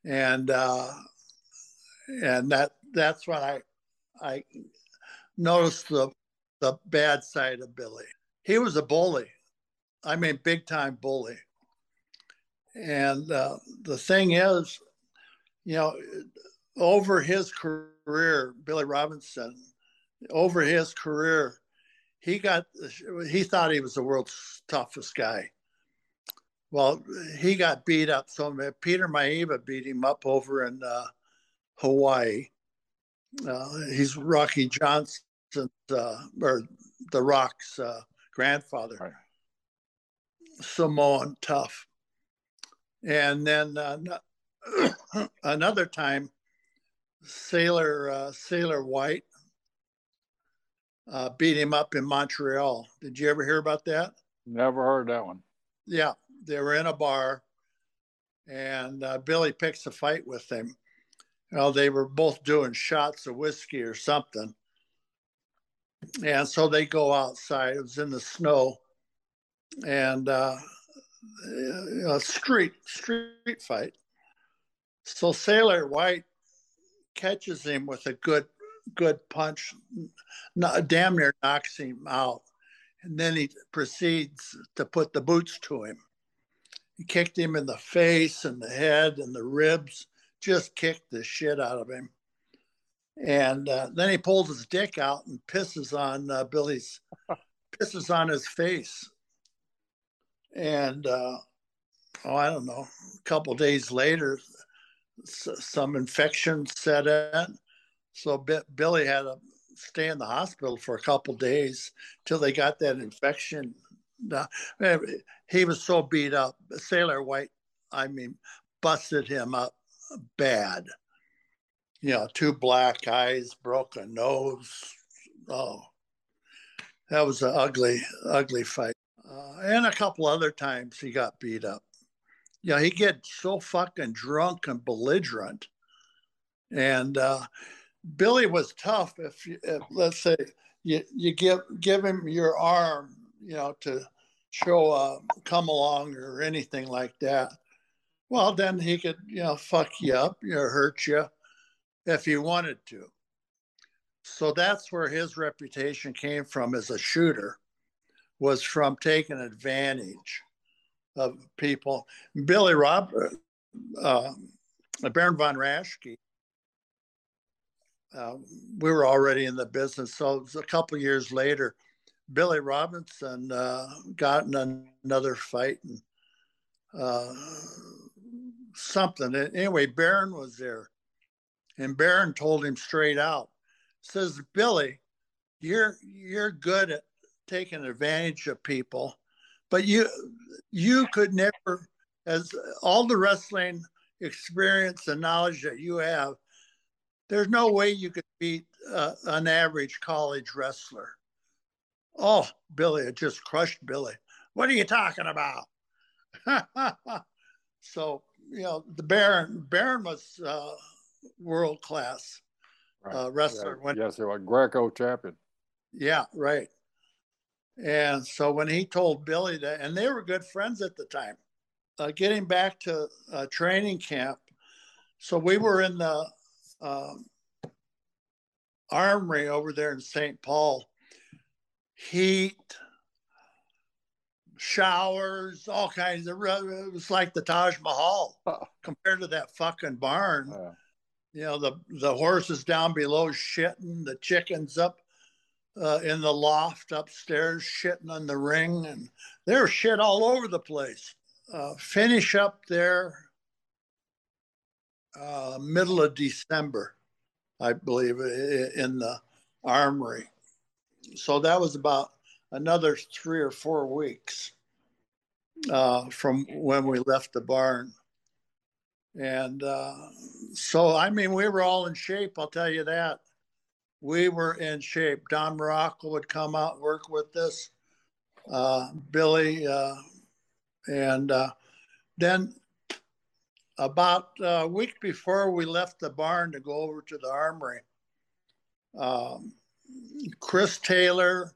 Speaker 2: and uh, and that that's when I I noticed the the bad side of Billy. He was a bully, I mean, big time bully. And uh, the thing is, you know, over his career, Billy Robinson, over his career, he got he thought he was the world's toughest guy. Well, he got beat up. So Peter Maivia beat him up over in uh, Hawaii. Uh, he's Rocky Johnson, uh, or the Rock's uh, grandfather. Right. Samoan tough. And then uh, [CLEARS THROAT] another time, Sailor uh, Sailor White uh, beat him up in Montreal. Did you ever hear about that?
Speaker 3: Never heard that one.
Speaker 2: Yeah, they were in a bar, and uh, Billy picks a fight with him. Well, they were both doing shots of whiskey or something, and so they go outside. It was in the snow, and uh, a street street fight. So Sailor White catches him with a good good punch, damn near knocks him out. And then he proceeds to put the boots to him. He kicked him in the face and the head and the ribs, just kicked the shit out of him. And uh, then he pulls his dick out and pisses on uh, Billy's, [LAUGHS] pisses on his face. And uh, oh, I don't know, a couple days later, some infection set in so Billy had to stay in the hospital for a couple days till they got that infection. He was so beat up. Sailor White, I mean, busted him up bad. You know, two black eyes, broken nose. Oh, that was an ugly, ugly fight. Uh, and a couple other times he got beat up. You know, he gets so fucking drunk and belligerent. And uh, Billy was tough. If, you, if let's say you, you give give him your arm, you know, to show uh, come along or anything like that. Well, then he could, you know, fuck you up, you know, hurt you if he wanted to. So that's where his reputation came from as a shooter, was from taking advantage of people. Billy Rob, uh, Baron von Raschke, uh, we were already in the business. So a couple years later, Billy Robinson uh, got in another fight and uh, something. Anyway, Baron was there, and Baron told him straight out, says Billy, you're you're good at taking advantage of people, but you you could never, as all the wrestling experience and knowledge that you have, there's no way you could beat uh, an average college wrestler. Oh, Billy, it just crushed Billy. What are you talking about? [LAUGHS] so, you know, the Baron, Baron was uh, world class right. uh, wrestler.
Speaker 3: Yeah. When, yes, he was Greco champion.
Speaker 2: Yeah, right. And so when he told Billy that, and they were good friends at the time, uh, getting back to uh, training camp. So we were in the um, armory over there in St. Paul heat, showers, all kinds of. It was like the Taj Mahal compared to that fucking barn. You know, the the horses down below shitting, the chickens up uh, in the loft upstairs shitting on the ring, and there was shit all over the place. Uh, finish up there uh, middle of December, I believe, in the armory so that was about another three or four weeks uh, from when we left the barn. And uh, so, I mean, we were all in shape, I'll tell you that. We were in shape. Don Muraco would come out and work with us, uh, Billy. Uh, and uh, then, about a week before we left the barn to go over to the armory, um, Chris Taylor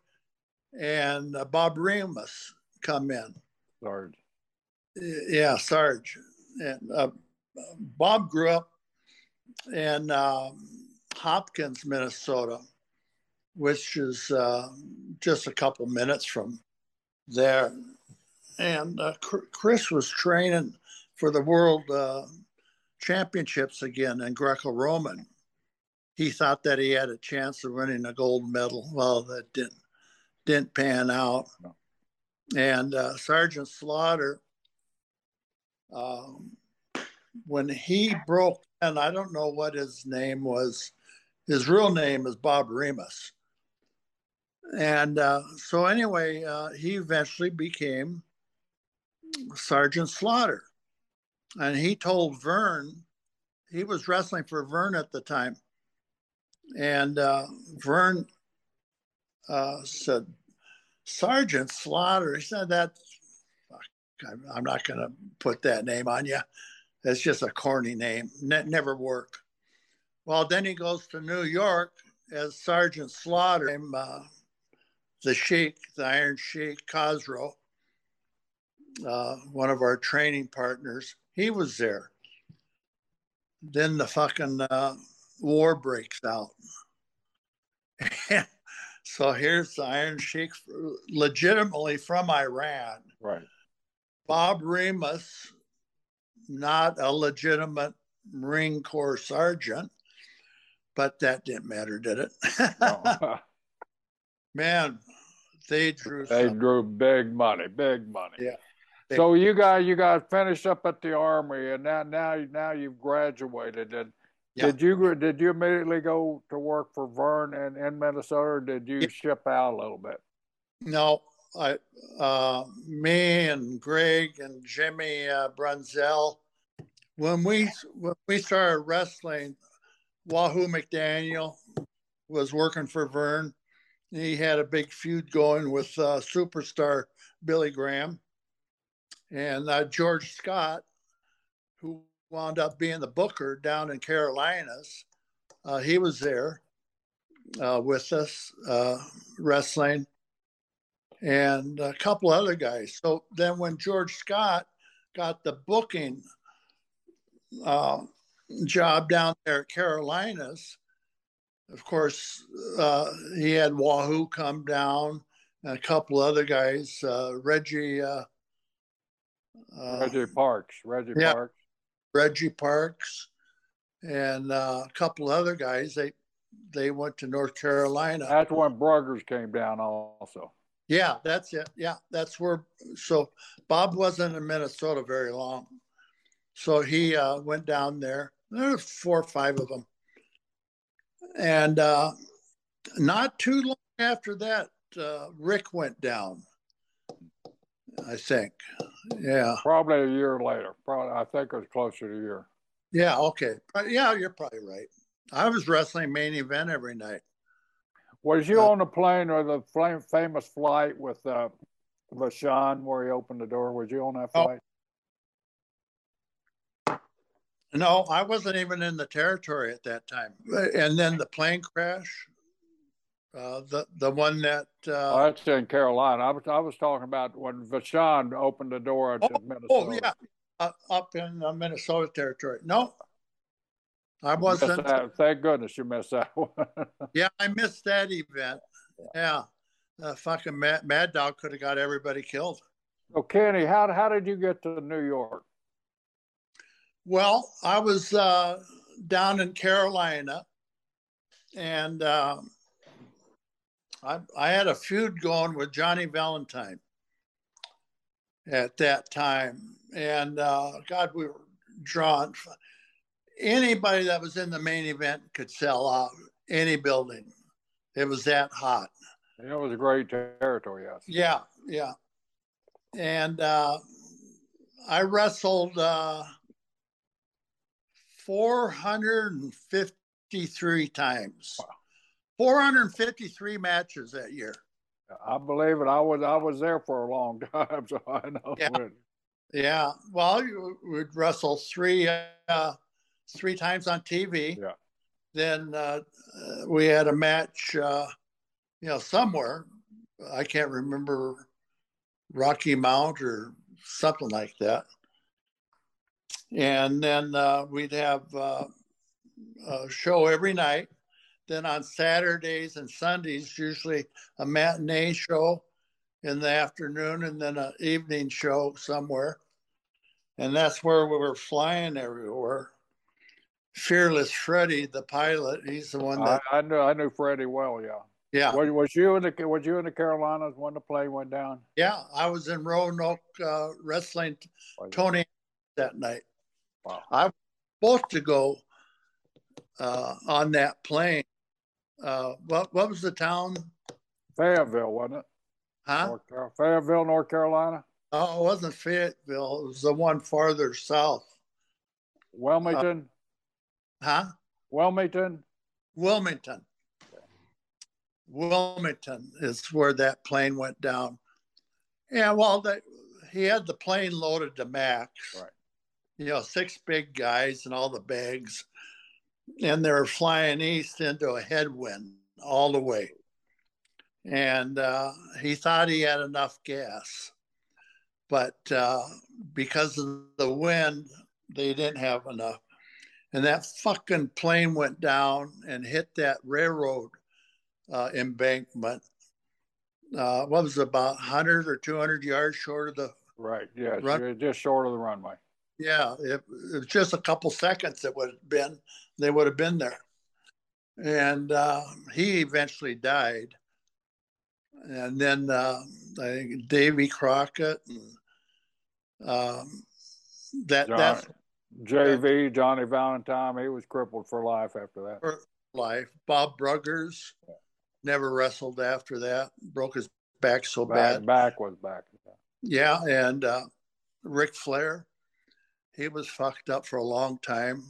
Speaker 2: and uh, Bob Remus come in.
Speaker 3: Sarge.
Speaker 2: Yeah, Sarge. And uh, Bob grew up in um, Hopkins, Minnesota, which is uh, just a couple minutes from there. And uh, Chris was training for the World uh, Championships again in Greco Roman he thought that he had a chance of winning a gold medal. Well, that didn't didn't pan out. And uh, Sergeant Slaughter, um, when he broke, and I don't know what his name was, his real name is Bob Remus. And uh, so, anyway, uh, he eventually became Sergeant Slaughter. And he told Verne, he was wrestling for Verne at the time and uh, Verne uh, said, Sergeant Slaughter. He said that. I'm not going to put that name on you. That's just a corny name. Ne- never work. Well, then he goes to New York as Sergeant Slaughter. Uh, the Sheik, the Iron Sheik Khosrow, uh, one of our training partners, he was there. Then the fucking uh, war breaks out. [LAUGHS] so here's the Iron Sheik, legitimately from Iran.
Speaker 3: Right.
Speaker 2: Bob Remus, not a legitimate Marine Corps sergeant, but that didn't matter, did it? No. [LAUGHS] Man, they drew.
Speaker 3: They something. drew big money, big money.
Speaker 2: Yeah.
Speaker 3: So you got you got finished up at the army, and now now now you've graduated, and Yeah. Did you did you immediately go to work for Verne and in Minnesota, or did you yeah. ship out a little bit?
Speaker 2: No, I, uh, me and Greg and Jimmy uh, Brunzell, when we when we started wrestling, Wahoo McDaniel was working for Verne. He had a big feud going with uh, superstar Billy Graham, and uh, George Scott, who wound up being the booker down in Carolinas. Uh, he was there uh, with us uh, wrestling and a couple other guys. So then when George Scott got the booking uh, job down there at Carolinas, of course, uh, he had Wahoo come down and a couple other guys, Reggie. Uh,
Speaker 3: Reggie Parks, Reggie yeah, Parks,
Speaker 2: Reggie Parks, and uh, a couple other guys. They they went to North Carolina.
Speaker 3: That's when Bruggers came down also.
Speaker 2: Yeah, that's it. Yeah, that's where. So Bob wasn't in Minnesota very long, so he uh, went down there. There were four or five of them, and uh, not too long after that, uh, Ric went down. I think. Yeah.
Speaker 3: Probably a year later. Probably, I think it was closer to a year.
Speaker 2: Yeah. Okay. Yeah, you're probably right. I was wrestling main event every night.
Speaker 3: Was you uh, on the plane or the famous flight with uh, Vachon where he opened the door? Was you on that oh. flight?
Speaker 2: Oh. No, I wasn't even in the territory at that time. And then the plane crash, uh, the the one that uh,
Speaker 3: oh, that's in Carolina. I was I was talking about when Vachon opened the door to
Speaker 2: oh,
Speaker 3: Minnesota.
Speaker 2: Oh yeah, uh, up in the Minnesota territory. No, I wasn't.
Speaker 3: Thank goodness you missed that [LAUGHS] one.
Speaker 2: yeah, I missed that event. Yeah, uh, fucking Mad, Mad Dog could have got everybody killed.
Speaker 3: So Kenny, how how did you get to New York?
Speaker 2: Well, I was uh, down in Carolina, and uh, I I had a feud going with Johnny Valentine at that time, and uh, God, we were drawn anybody that was in the main event could sell out any building. It was that hot.
Speaker 3: it was a great territory, yes.
Speaker 2: Yeah, yeah. And uh, I wrestled uh, 453 times. Wow. 453 matches that year.
Speaker 3: I believe it. I was I was there for a long [LAUGHS] time, so I know.
Speaker 2: Yeah. Yeah. Well, you would wrestle three uh, three times on TV.
Speaker 3: Yeah.
Speaker 2: Then uh, we had a match, uh, you know, somewhere. I can't remember Rocky Mount or something like that. And then uh, we'd have uh, a show every night. Then on Saturdays and Sundays, usually a matinee show in the afternoon and then an evening show somewhere. And that's where we were flying everywhere. Fearless Freddie, the pilot. He's the one that
Speaker 3: I, I knew. I knew Freddie well. Yeah.
Speaker 2: Yeah.
Speaker 3: Was, was, you in the Was you in the Carolinas when the plane went down?
Speaker 2: Yeah, I was in Roanoke uh, wrestling oh, Tony that night.
Speaker 3: Wow.
Speaker 2: I was supposed to go uh, on that plane. Uh, what What was the town?
Speaker 3: Fayetteville, wasn't it?
Speaker 2: Huh?
Speaker 3: North Fayetteville, North Carolina.
Speaker 2: Oh, it wasn't Fayetteville. It was the one farther south.
Speaker 3: Wilmington.
Speaker 2: Huh?
Speaker 3: Wilmington.
Speaker 2: Wilmington. Wilmington is where that plane went down. Yeah, well, they, he had the plane loaded to max.
Speaker 3: Right.
Speaker 2: You know, six big guys and all the bags, and they were flying east into a headwind all the way. And uh, he thought he had enough gas, but uh, because of the wind, they didn't have enough and that fucking plane went down and hit that railroad uh, embankment. Uh, what was it, about 100 or 200 yards short of the
Speaker 3: right? Yeah, run- just short of the runway.
Speaker 2: Yeah, it, it, was just a couple seconds. It would have been they would have been there, and uh, he eventually died. And then uh, I think Davy Crockett and um, that John, that's
Speaker 3: JV, Johnny Valentine, he was crippled for life after that. For
Speaker 2: life. Bob Bruggers never wrestled after that, broke his back so
Speaker 3: back,
Speaker 2: bad.
Speaker 3: Back was back.
Speaker 2: Yeah, and uh, Ric Flair, he was fucked up for a long time.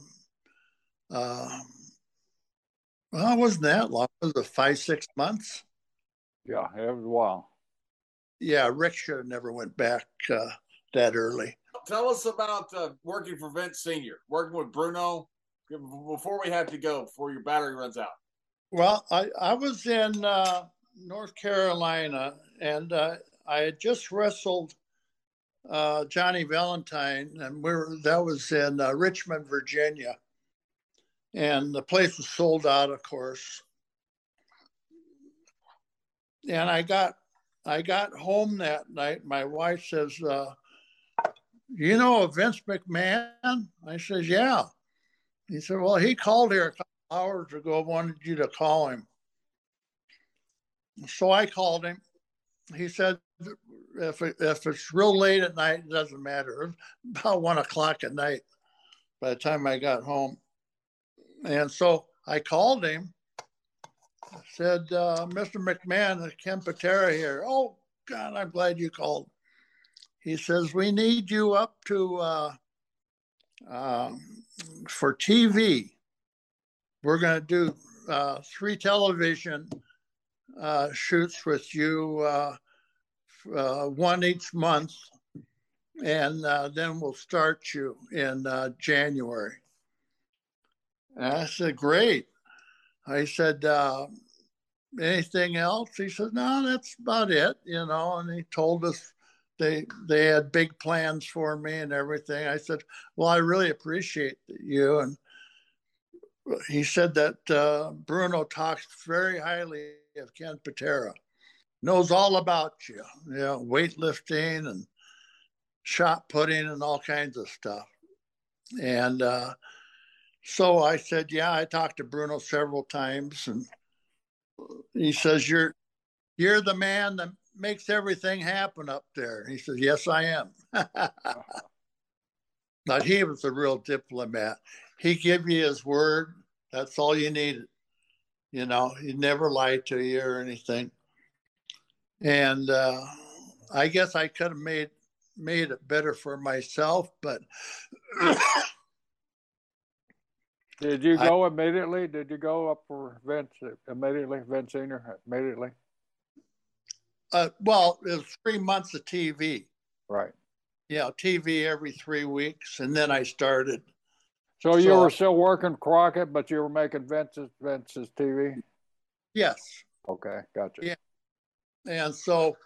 Speaker 2: Uh, well, it wasn't that long. It was five, six months.
Speaker 3: Yeah, it was a while.
Speaker 2: Yeah, Ric should have never went back uh, that early.
Speaker 1: Tell us about uh, working for Vince Senior, working with Bruno. Before we have to go, before your battery runs out.
Speaker 2: Well, I I was in uh, North Carolina, and uh, I had just wrestled uh, Johnny Valentine, and we are that was in uh, Richmond, Virginia, and the place was sold out, of course. And I got I got home that night. My wife says, uh, "You know Vince McMahon?" I says, "Yeah." He said, "Well, he called here a couple hours ago. Wanted you to call him." So I called him. He said, "If it, if it's real late at night, it doesn't matter. About one o'clock at night." By the time I got home, and so I called him. Said, uh, Mr. McMahon, Ken Patera here. Oh, God, I'm glad you called. He says, We need you up to uh, uh, for TV. We're going to do uh, three television uh, shoots with you, uh, uh, one each month, and then we'll start you in January. I said, Great. I said, uh, anything else? He said, no, that's about it, you know. And he told us they they had big plans for me and everything. I said, well, I really appreciate you. And he said that uh, Bruno talks very highly of Ken Patera, knows all about you, you know, weightlifting and shot putting and all kinds of stuff. And uh, so I said, yeah, I talked to Bruno several times and he says, you're, you're the man that makes everything happen up there. He says, yes, I am. [LAUGHS] but he was a real diplomat. He give you his word. That's all you needed. You know, he never lied to you or anything. And uh, I guess I could have made made it better for myself, but
Speaker 3: Did you go I, immediately? Did you go up for Vince immediately, Vince Senior immediately?
Speaker 2: Uh, well, it was three months of TV.
Speaker 3: Right.
Speaker 2: Yeah, TV every three weeks, and then I started.
Speaker 3: So, so you were still working Crockett, but you were making Vince's Vince's TV.
Speaker 2: Yes.
Speaker 3: Okay, gotcha.
Speaker 2: Yeah, and so,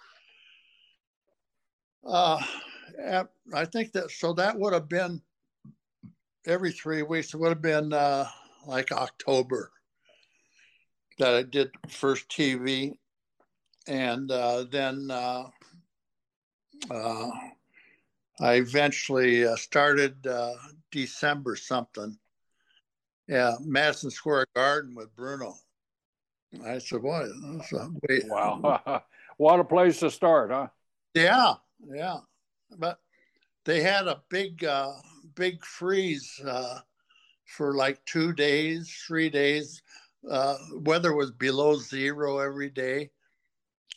Speaker 2: uh, I think that so that would have been every three weeks. It would have been uh, like October that I did first TV, and uh, then uh, uh I eventually uh, started uh, December something. Yeah, Madison Square Garden with Bruno. I said, "What?
Speaker 3: Wow, [LAUGHS] what a place to start, huh?"
Speaker 2: Yeah, yeah, but they had a big big freeze uh, for like two days, three days. Uh, weather was below zero every day.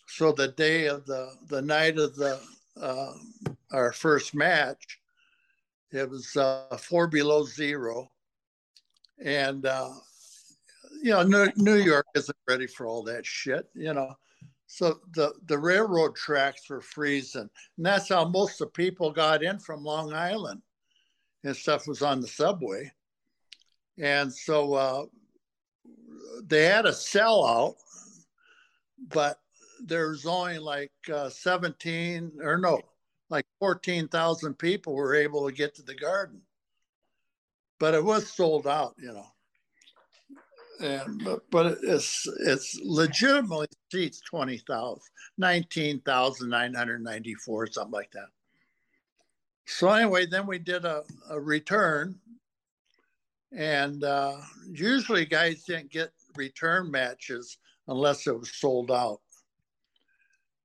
Speaker 2: So the day of the the night of the uh, our first match, it was uh, four below zero, and uh, you know New, New York isn't ready for all that shit, you know. So the the railroad tracks were freezing, and that's how most of the people got in from Long Island and stuff was on the subway. And so uh, they had a sellout, but there's only like uh, 17 or no, like 14,000 people were able to get to the garden. But it was sold out, you know. And, but, but it's it's legitimately seats 20,000, 19,994, something like that. So anyway, then we did a, a return, and uh, usually guys didn't get return matches unless it was sold out.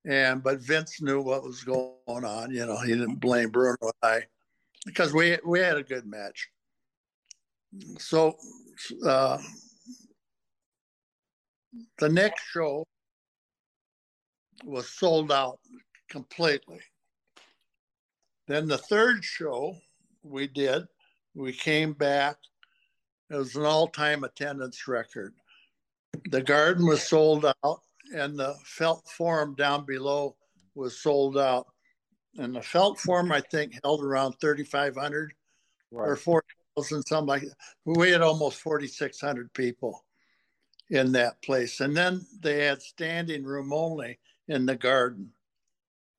Speaker 2: And but Vince knew what was going on. You know, he didn't blame Bruno and I. because we we had a good match. So uh, the next show was sold out completely. Then the third show we did, we came back. It was an all-time attendance record. The garden was sold out, and the felt forum down below was sold out. And the felt forum, I think, held around 3,500 right. or 4,000, something like that. We had almost 4,600 people in that place. And then they had standing room only in the garden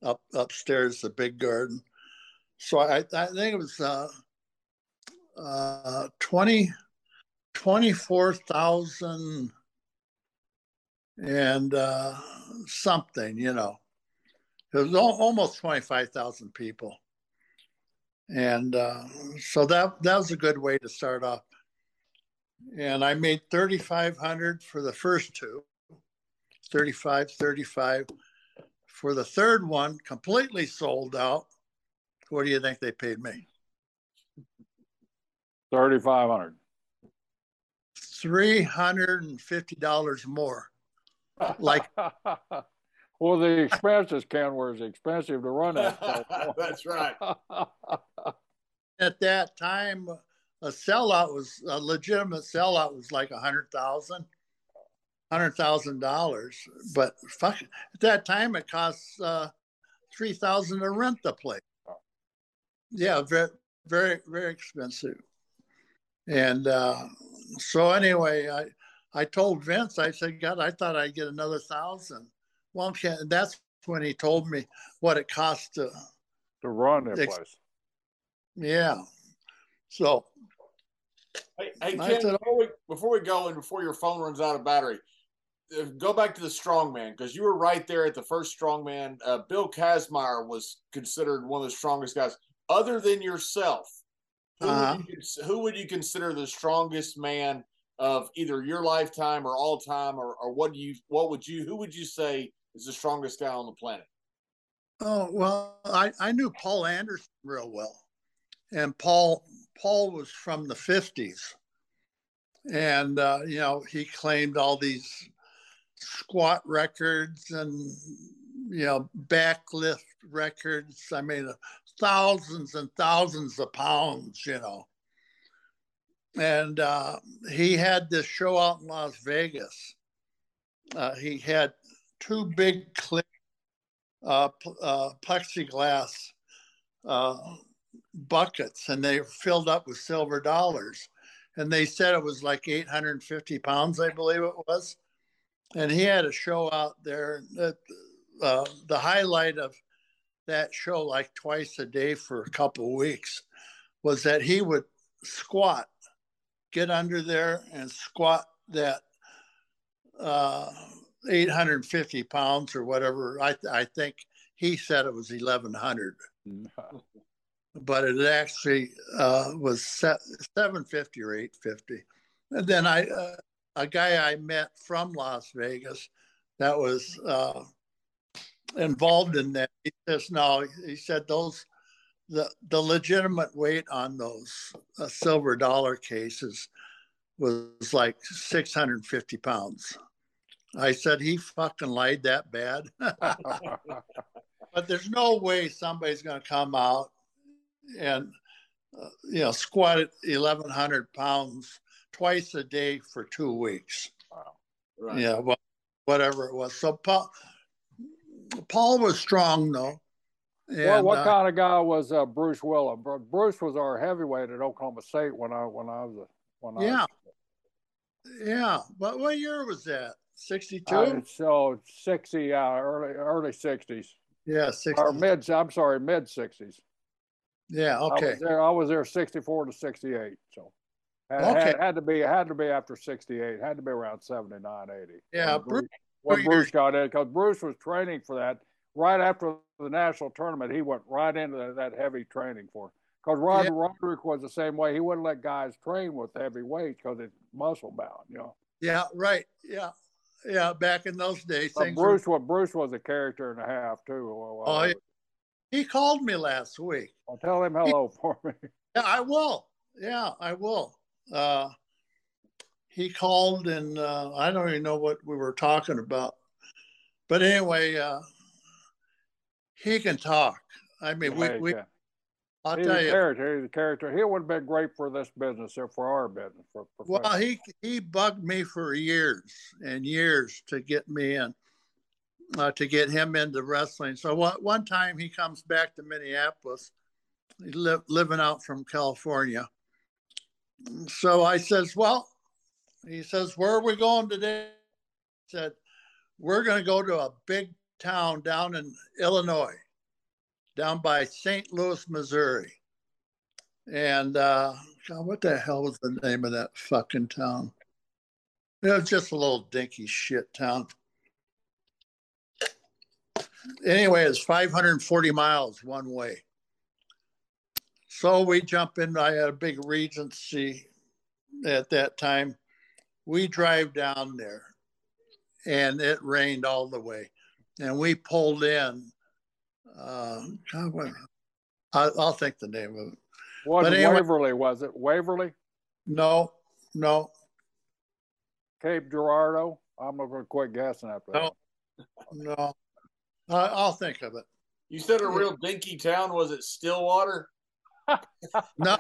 Speaker 2: up upstairs, the big garden. So I, I think it was uh, uh, 20, 24,000 and uh, something, you know. It was almost 25,000 people. And uh, so that, that was a good way to start off. And I made 3,500 for the first two, 35, 35. For the third one, completely sold out. What do you think they paid me?
Speaker 3: 3,500.
Speaker 2: $350 more. Like, [LAUGHS]
Speaker 3: well, the expenses, Ken, was expensive to run that. [LAUGHS]
Speaker 1: That's right. [LAUGHS]
Speaker 2: At that time, a sellout was a legitimate sellout was like a hundred thousand, hundred thousand dollars. But fuck, at that time it costs uh, three thousand to rent the place. Yeah, very, very, very expensive. And uh, so anyway, I I told Vince, I said, God, I thought I'd get another thousand. Well, that's when he told me what it cost to
Speaker 3: to run that ex- place.
Speaker 2: Yeah. So
Speaker 1: Hey, hey Ken, before we, before we go and before your phone runs out of battery, uh, go back to the strongman because you were right there at the first strongman. Uh, Bill Kazmaier was considered one of the strongest guys, other than yourself. Who, uh-huh. would you, who would you consider the strongest man of either your lifetime or all time, or, or what do you what would you who would you say is the strongest guy on the planet?
Speaker 2: Oh well, I I knew Paul Anderson real well, and Paul Paul was from the 50s. And, uh, you know, he claimed all these squat records and, you know, backlift records. I mean, uh, thousands and thousands of pounds, you know. And uh, he had this show out in Las Vegas. Uh, he had two big clear uh, uh, plexiglass uh, buckets and they filled up with silver dollars. And they said it was like 850 pounds, I believe it was. And he had a show out there. That, uh, the highlight of that show, like twice a day for a couple weeks, was that he would squat, get under there and squat that uh, 850 pounds or whatever. I, I think he said it was 1100. but it actually uh, was 750 or 850 and then i uh, a guy i met from las vegas that was uh, involved in that. He says no he said those the the legitimate weight on those uh, silver dollar cases was like 650 pounds. I said he fucking lied that bad. [LAUGHS] But there's no way somebody's going to come out and uh, you know squatted 1100 pounds twice a day for two weeks. Wow. right. yeah well whatever it was. So paul paul was strong though
Speaker 3: and, well, what uh, kind of guy was uh, Bruce Wilhelm? Bruce was our heavyweight at Oklahoma State when I when I was a, when
Speaker 2: yeah,
Speaker 3: I
Speaker 2: was, yeah. What what year was that? Sixty two.
Speaker 3: So sixty, uh, early early sixties.
Speaker 2: Yeah, sixty.
Speaker 3: Or mid. I'm sorry, mid sixties.
Speaker 2: Yeah. Okay.
Speaker 3: I was there. I was there 64 to 68. So had, okay. had, had to be had to be after 68. Had to be around 79, 80.
Speaker 2: Yeah.
Speaker 3: Bruce, when Bruce got in because Bruce was training for that right after the national tournament. He went right into that heavy training for. Because Rod yeah. Roderick was the same way. He wouldn't let guys train with heavy weights because it's muscle bound. You know.
Speaker 2: Yeah. Right. Yeah. Yeah, back in those days.
Speaker 3: Bruce, were... Bruce was a character and a half too.
Speaker 2: oh, he called me last week.
Speaker 3: I'll tell him hello he, [LAUGHS] for me.
Speaker 2: Yeah, I will. Yeah, I will. Uh, he called and uh, I don't even know what we were talking about. But anyway, uh, he can talk. I mean, we, we
Speaker 3: I'll he's tell you, character. He's a character. He would have been great for this business or for our business. For
Speaker 2: well, he he bugged me for years and years to get me in, uh, to get him into wrestling. So one, one time he comes back to Minneapolis, li- living out from California. So I says, well, he says, where are we going today? I said, we're going to go to a big town down in Illinois down by St. Louis, Missouri. And uh, God, what the hell was the name of that fucking town? It was just a little dinky shit town. Anyway, it's 540 miles one way. So we jump in. I had a big Regency at that time. We drive down there and it rained all the way. And we pulled in uh, God, I, will think the name of it.
Speaker 3: What anyway, Waverly was it? Waverly?
Speaker 2: No, no.
Speaker 3: Cape Girardeau. I'm not going to quit guessing after
Speaker 2: no, that. No, I'll think of it.
Speaker 1: You said a real dinky town. Was it Stillwater? [LAUGHS]
Speaker 2: no.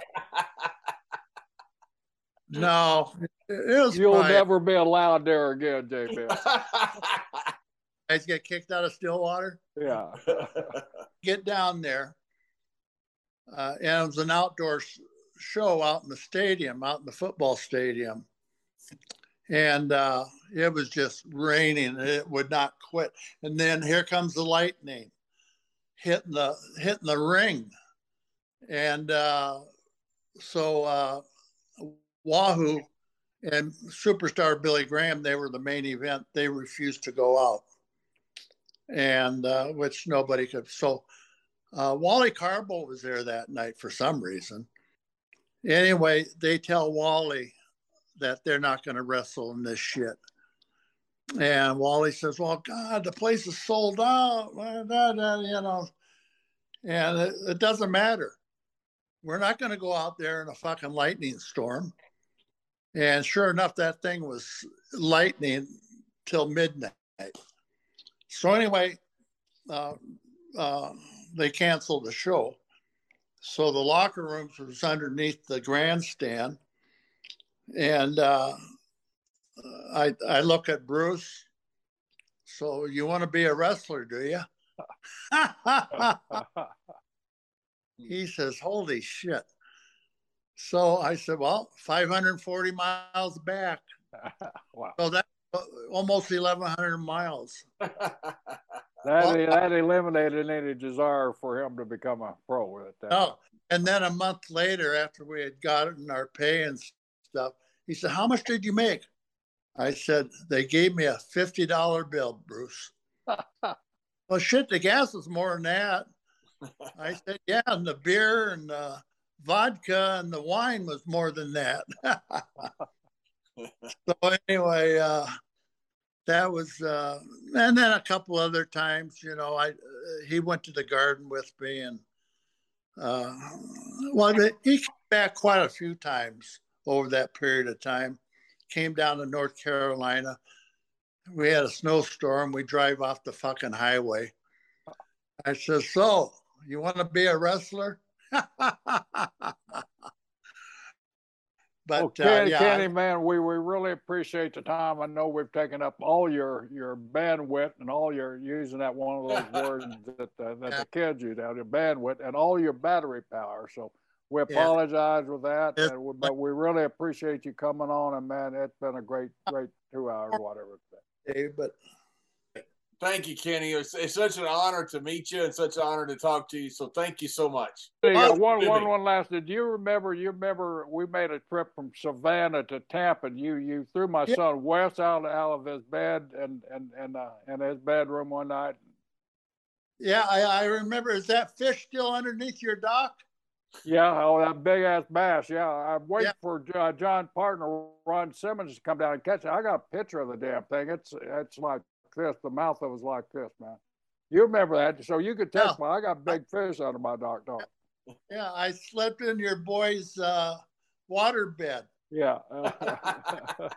Speaker 2: [LAUGHS] no.
Speaker 3: You'll probably... never be allowed there again, JB.
Speaker 2: guys [LAUGHS] get kicked out of Stillwater.
Speaker 3: Yeah. [LAUGHS]
Speaker 2: get down there. Uh, and it was an outdoor show out in the stadium, out in the football stadium. And uh, it was just raining. It would not quit. And then here comes the lightning hitting the hitting the ring. And uh, so uh, Wahoo and superstar Billy Graham, they were the main event. They refused to go out and uh, which nobody could. So uh, Wally Karbo was there that night for some reason. Anyway, they tell Wally that they're not going to wrestle in this shit. And Wally says, "Well, God, the place is sold out, you know." And it, it doesn't matter. We're not going to go out there in a fucking lightning storm. And sure enough, that thing was lightning till midnight. So anyway, uh, uh, they canceled the show. So the locker rooms was underneath the grandstand, and uh, I I look at Bruce. So you want to be a wrestler, do you? [LAUGHS] [LAUGHS] he says, "Holy shit!" So I said, "Well, 540 miles back." [LAUGHS] wow. So that's uh, almost 1,100 miles. [LAUGHS]
Speaker 3: that, that eliminated any desire for him to become a pro at that.
Speaker 2: No. And then a month later, after we had gotten our pay and stuff, he said, How much did you make? I said, They gave me a $50 bill, Bruce. [LAUGHS] well, shit, the gas was more than that. I said, Yeah, and the beer and the vodka and the wine was more than that. [LAUGHS] so anyway, uh, that was, uh, and then a couple other times, you know, I uh, he went to the garden with me, and uh, well, he came back quite a few times over that period of time. Came down to North Carolina. We had a snowstorm. We drive off the fucking highway. I said, "So, you want to be a wrestler?" [LAUGHS]
Speaker 3: But well, Kenny, uh, yeah, Kenny, man, we, we really appreciate the time. I know we've taken up all your your bandwidth and all your using that one of those [LAUGHS] words that uh, that yeah. the kids use out your bandwidth and all your battery power. So we apologize yeah. with that, we, but we really appreciate you coming on. And man, it's been a great great two hours, whatever.
Speaker 2: Dave, but
Speaker 1: Thank you, Kenny. It's, it's, such an honor to meet you and such an honor to talk to you. So thank you so much.
Speaker 3: Hey, uh, one, one, one last. Did you remember? You remember we made a trip from Savannah to Tampa. And you you threw my yeah. son Wes out, out of his bed and and and uh, in his bedroom one night.
Speaker 2: Yeah, I, I remember. Is that fish still underneath your dock?
Speaker 3: Yeah, oh, that big ass bass. Yeah, I'm waiting yeah. for uh, John Partner, Ron Simmons to come down and catch it. I got a picture of the damn thing. It's it's like this. The mouth of it was like this, man. You remember that? So you could testify. Yeah. I got big fish out of my dock dog.
Speaker 2: Yeah, I slept in your boy's uh, water bed.
Speaker 3: Yeah. [LAUGHS] [LAUGHS]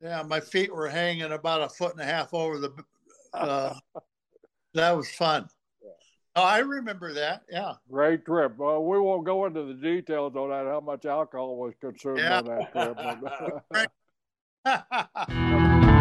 Speaker 2: yeah, my feet were hanging about a foot and a half over the. [LAUGHS] Uh, that was fun. Oh, I remember that. Yeah.
Speaker 3: Great trip. Well, we won't go into the details on that, how much alcohol was consumed yeah. on that trip.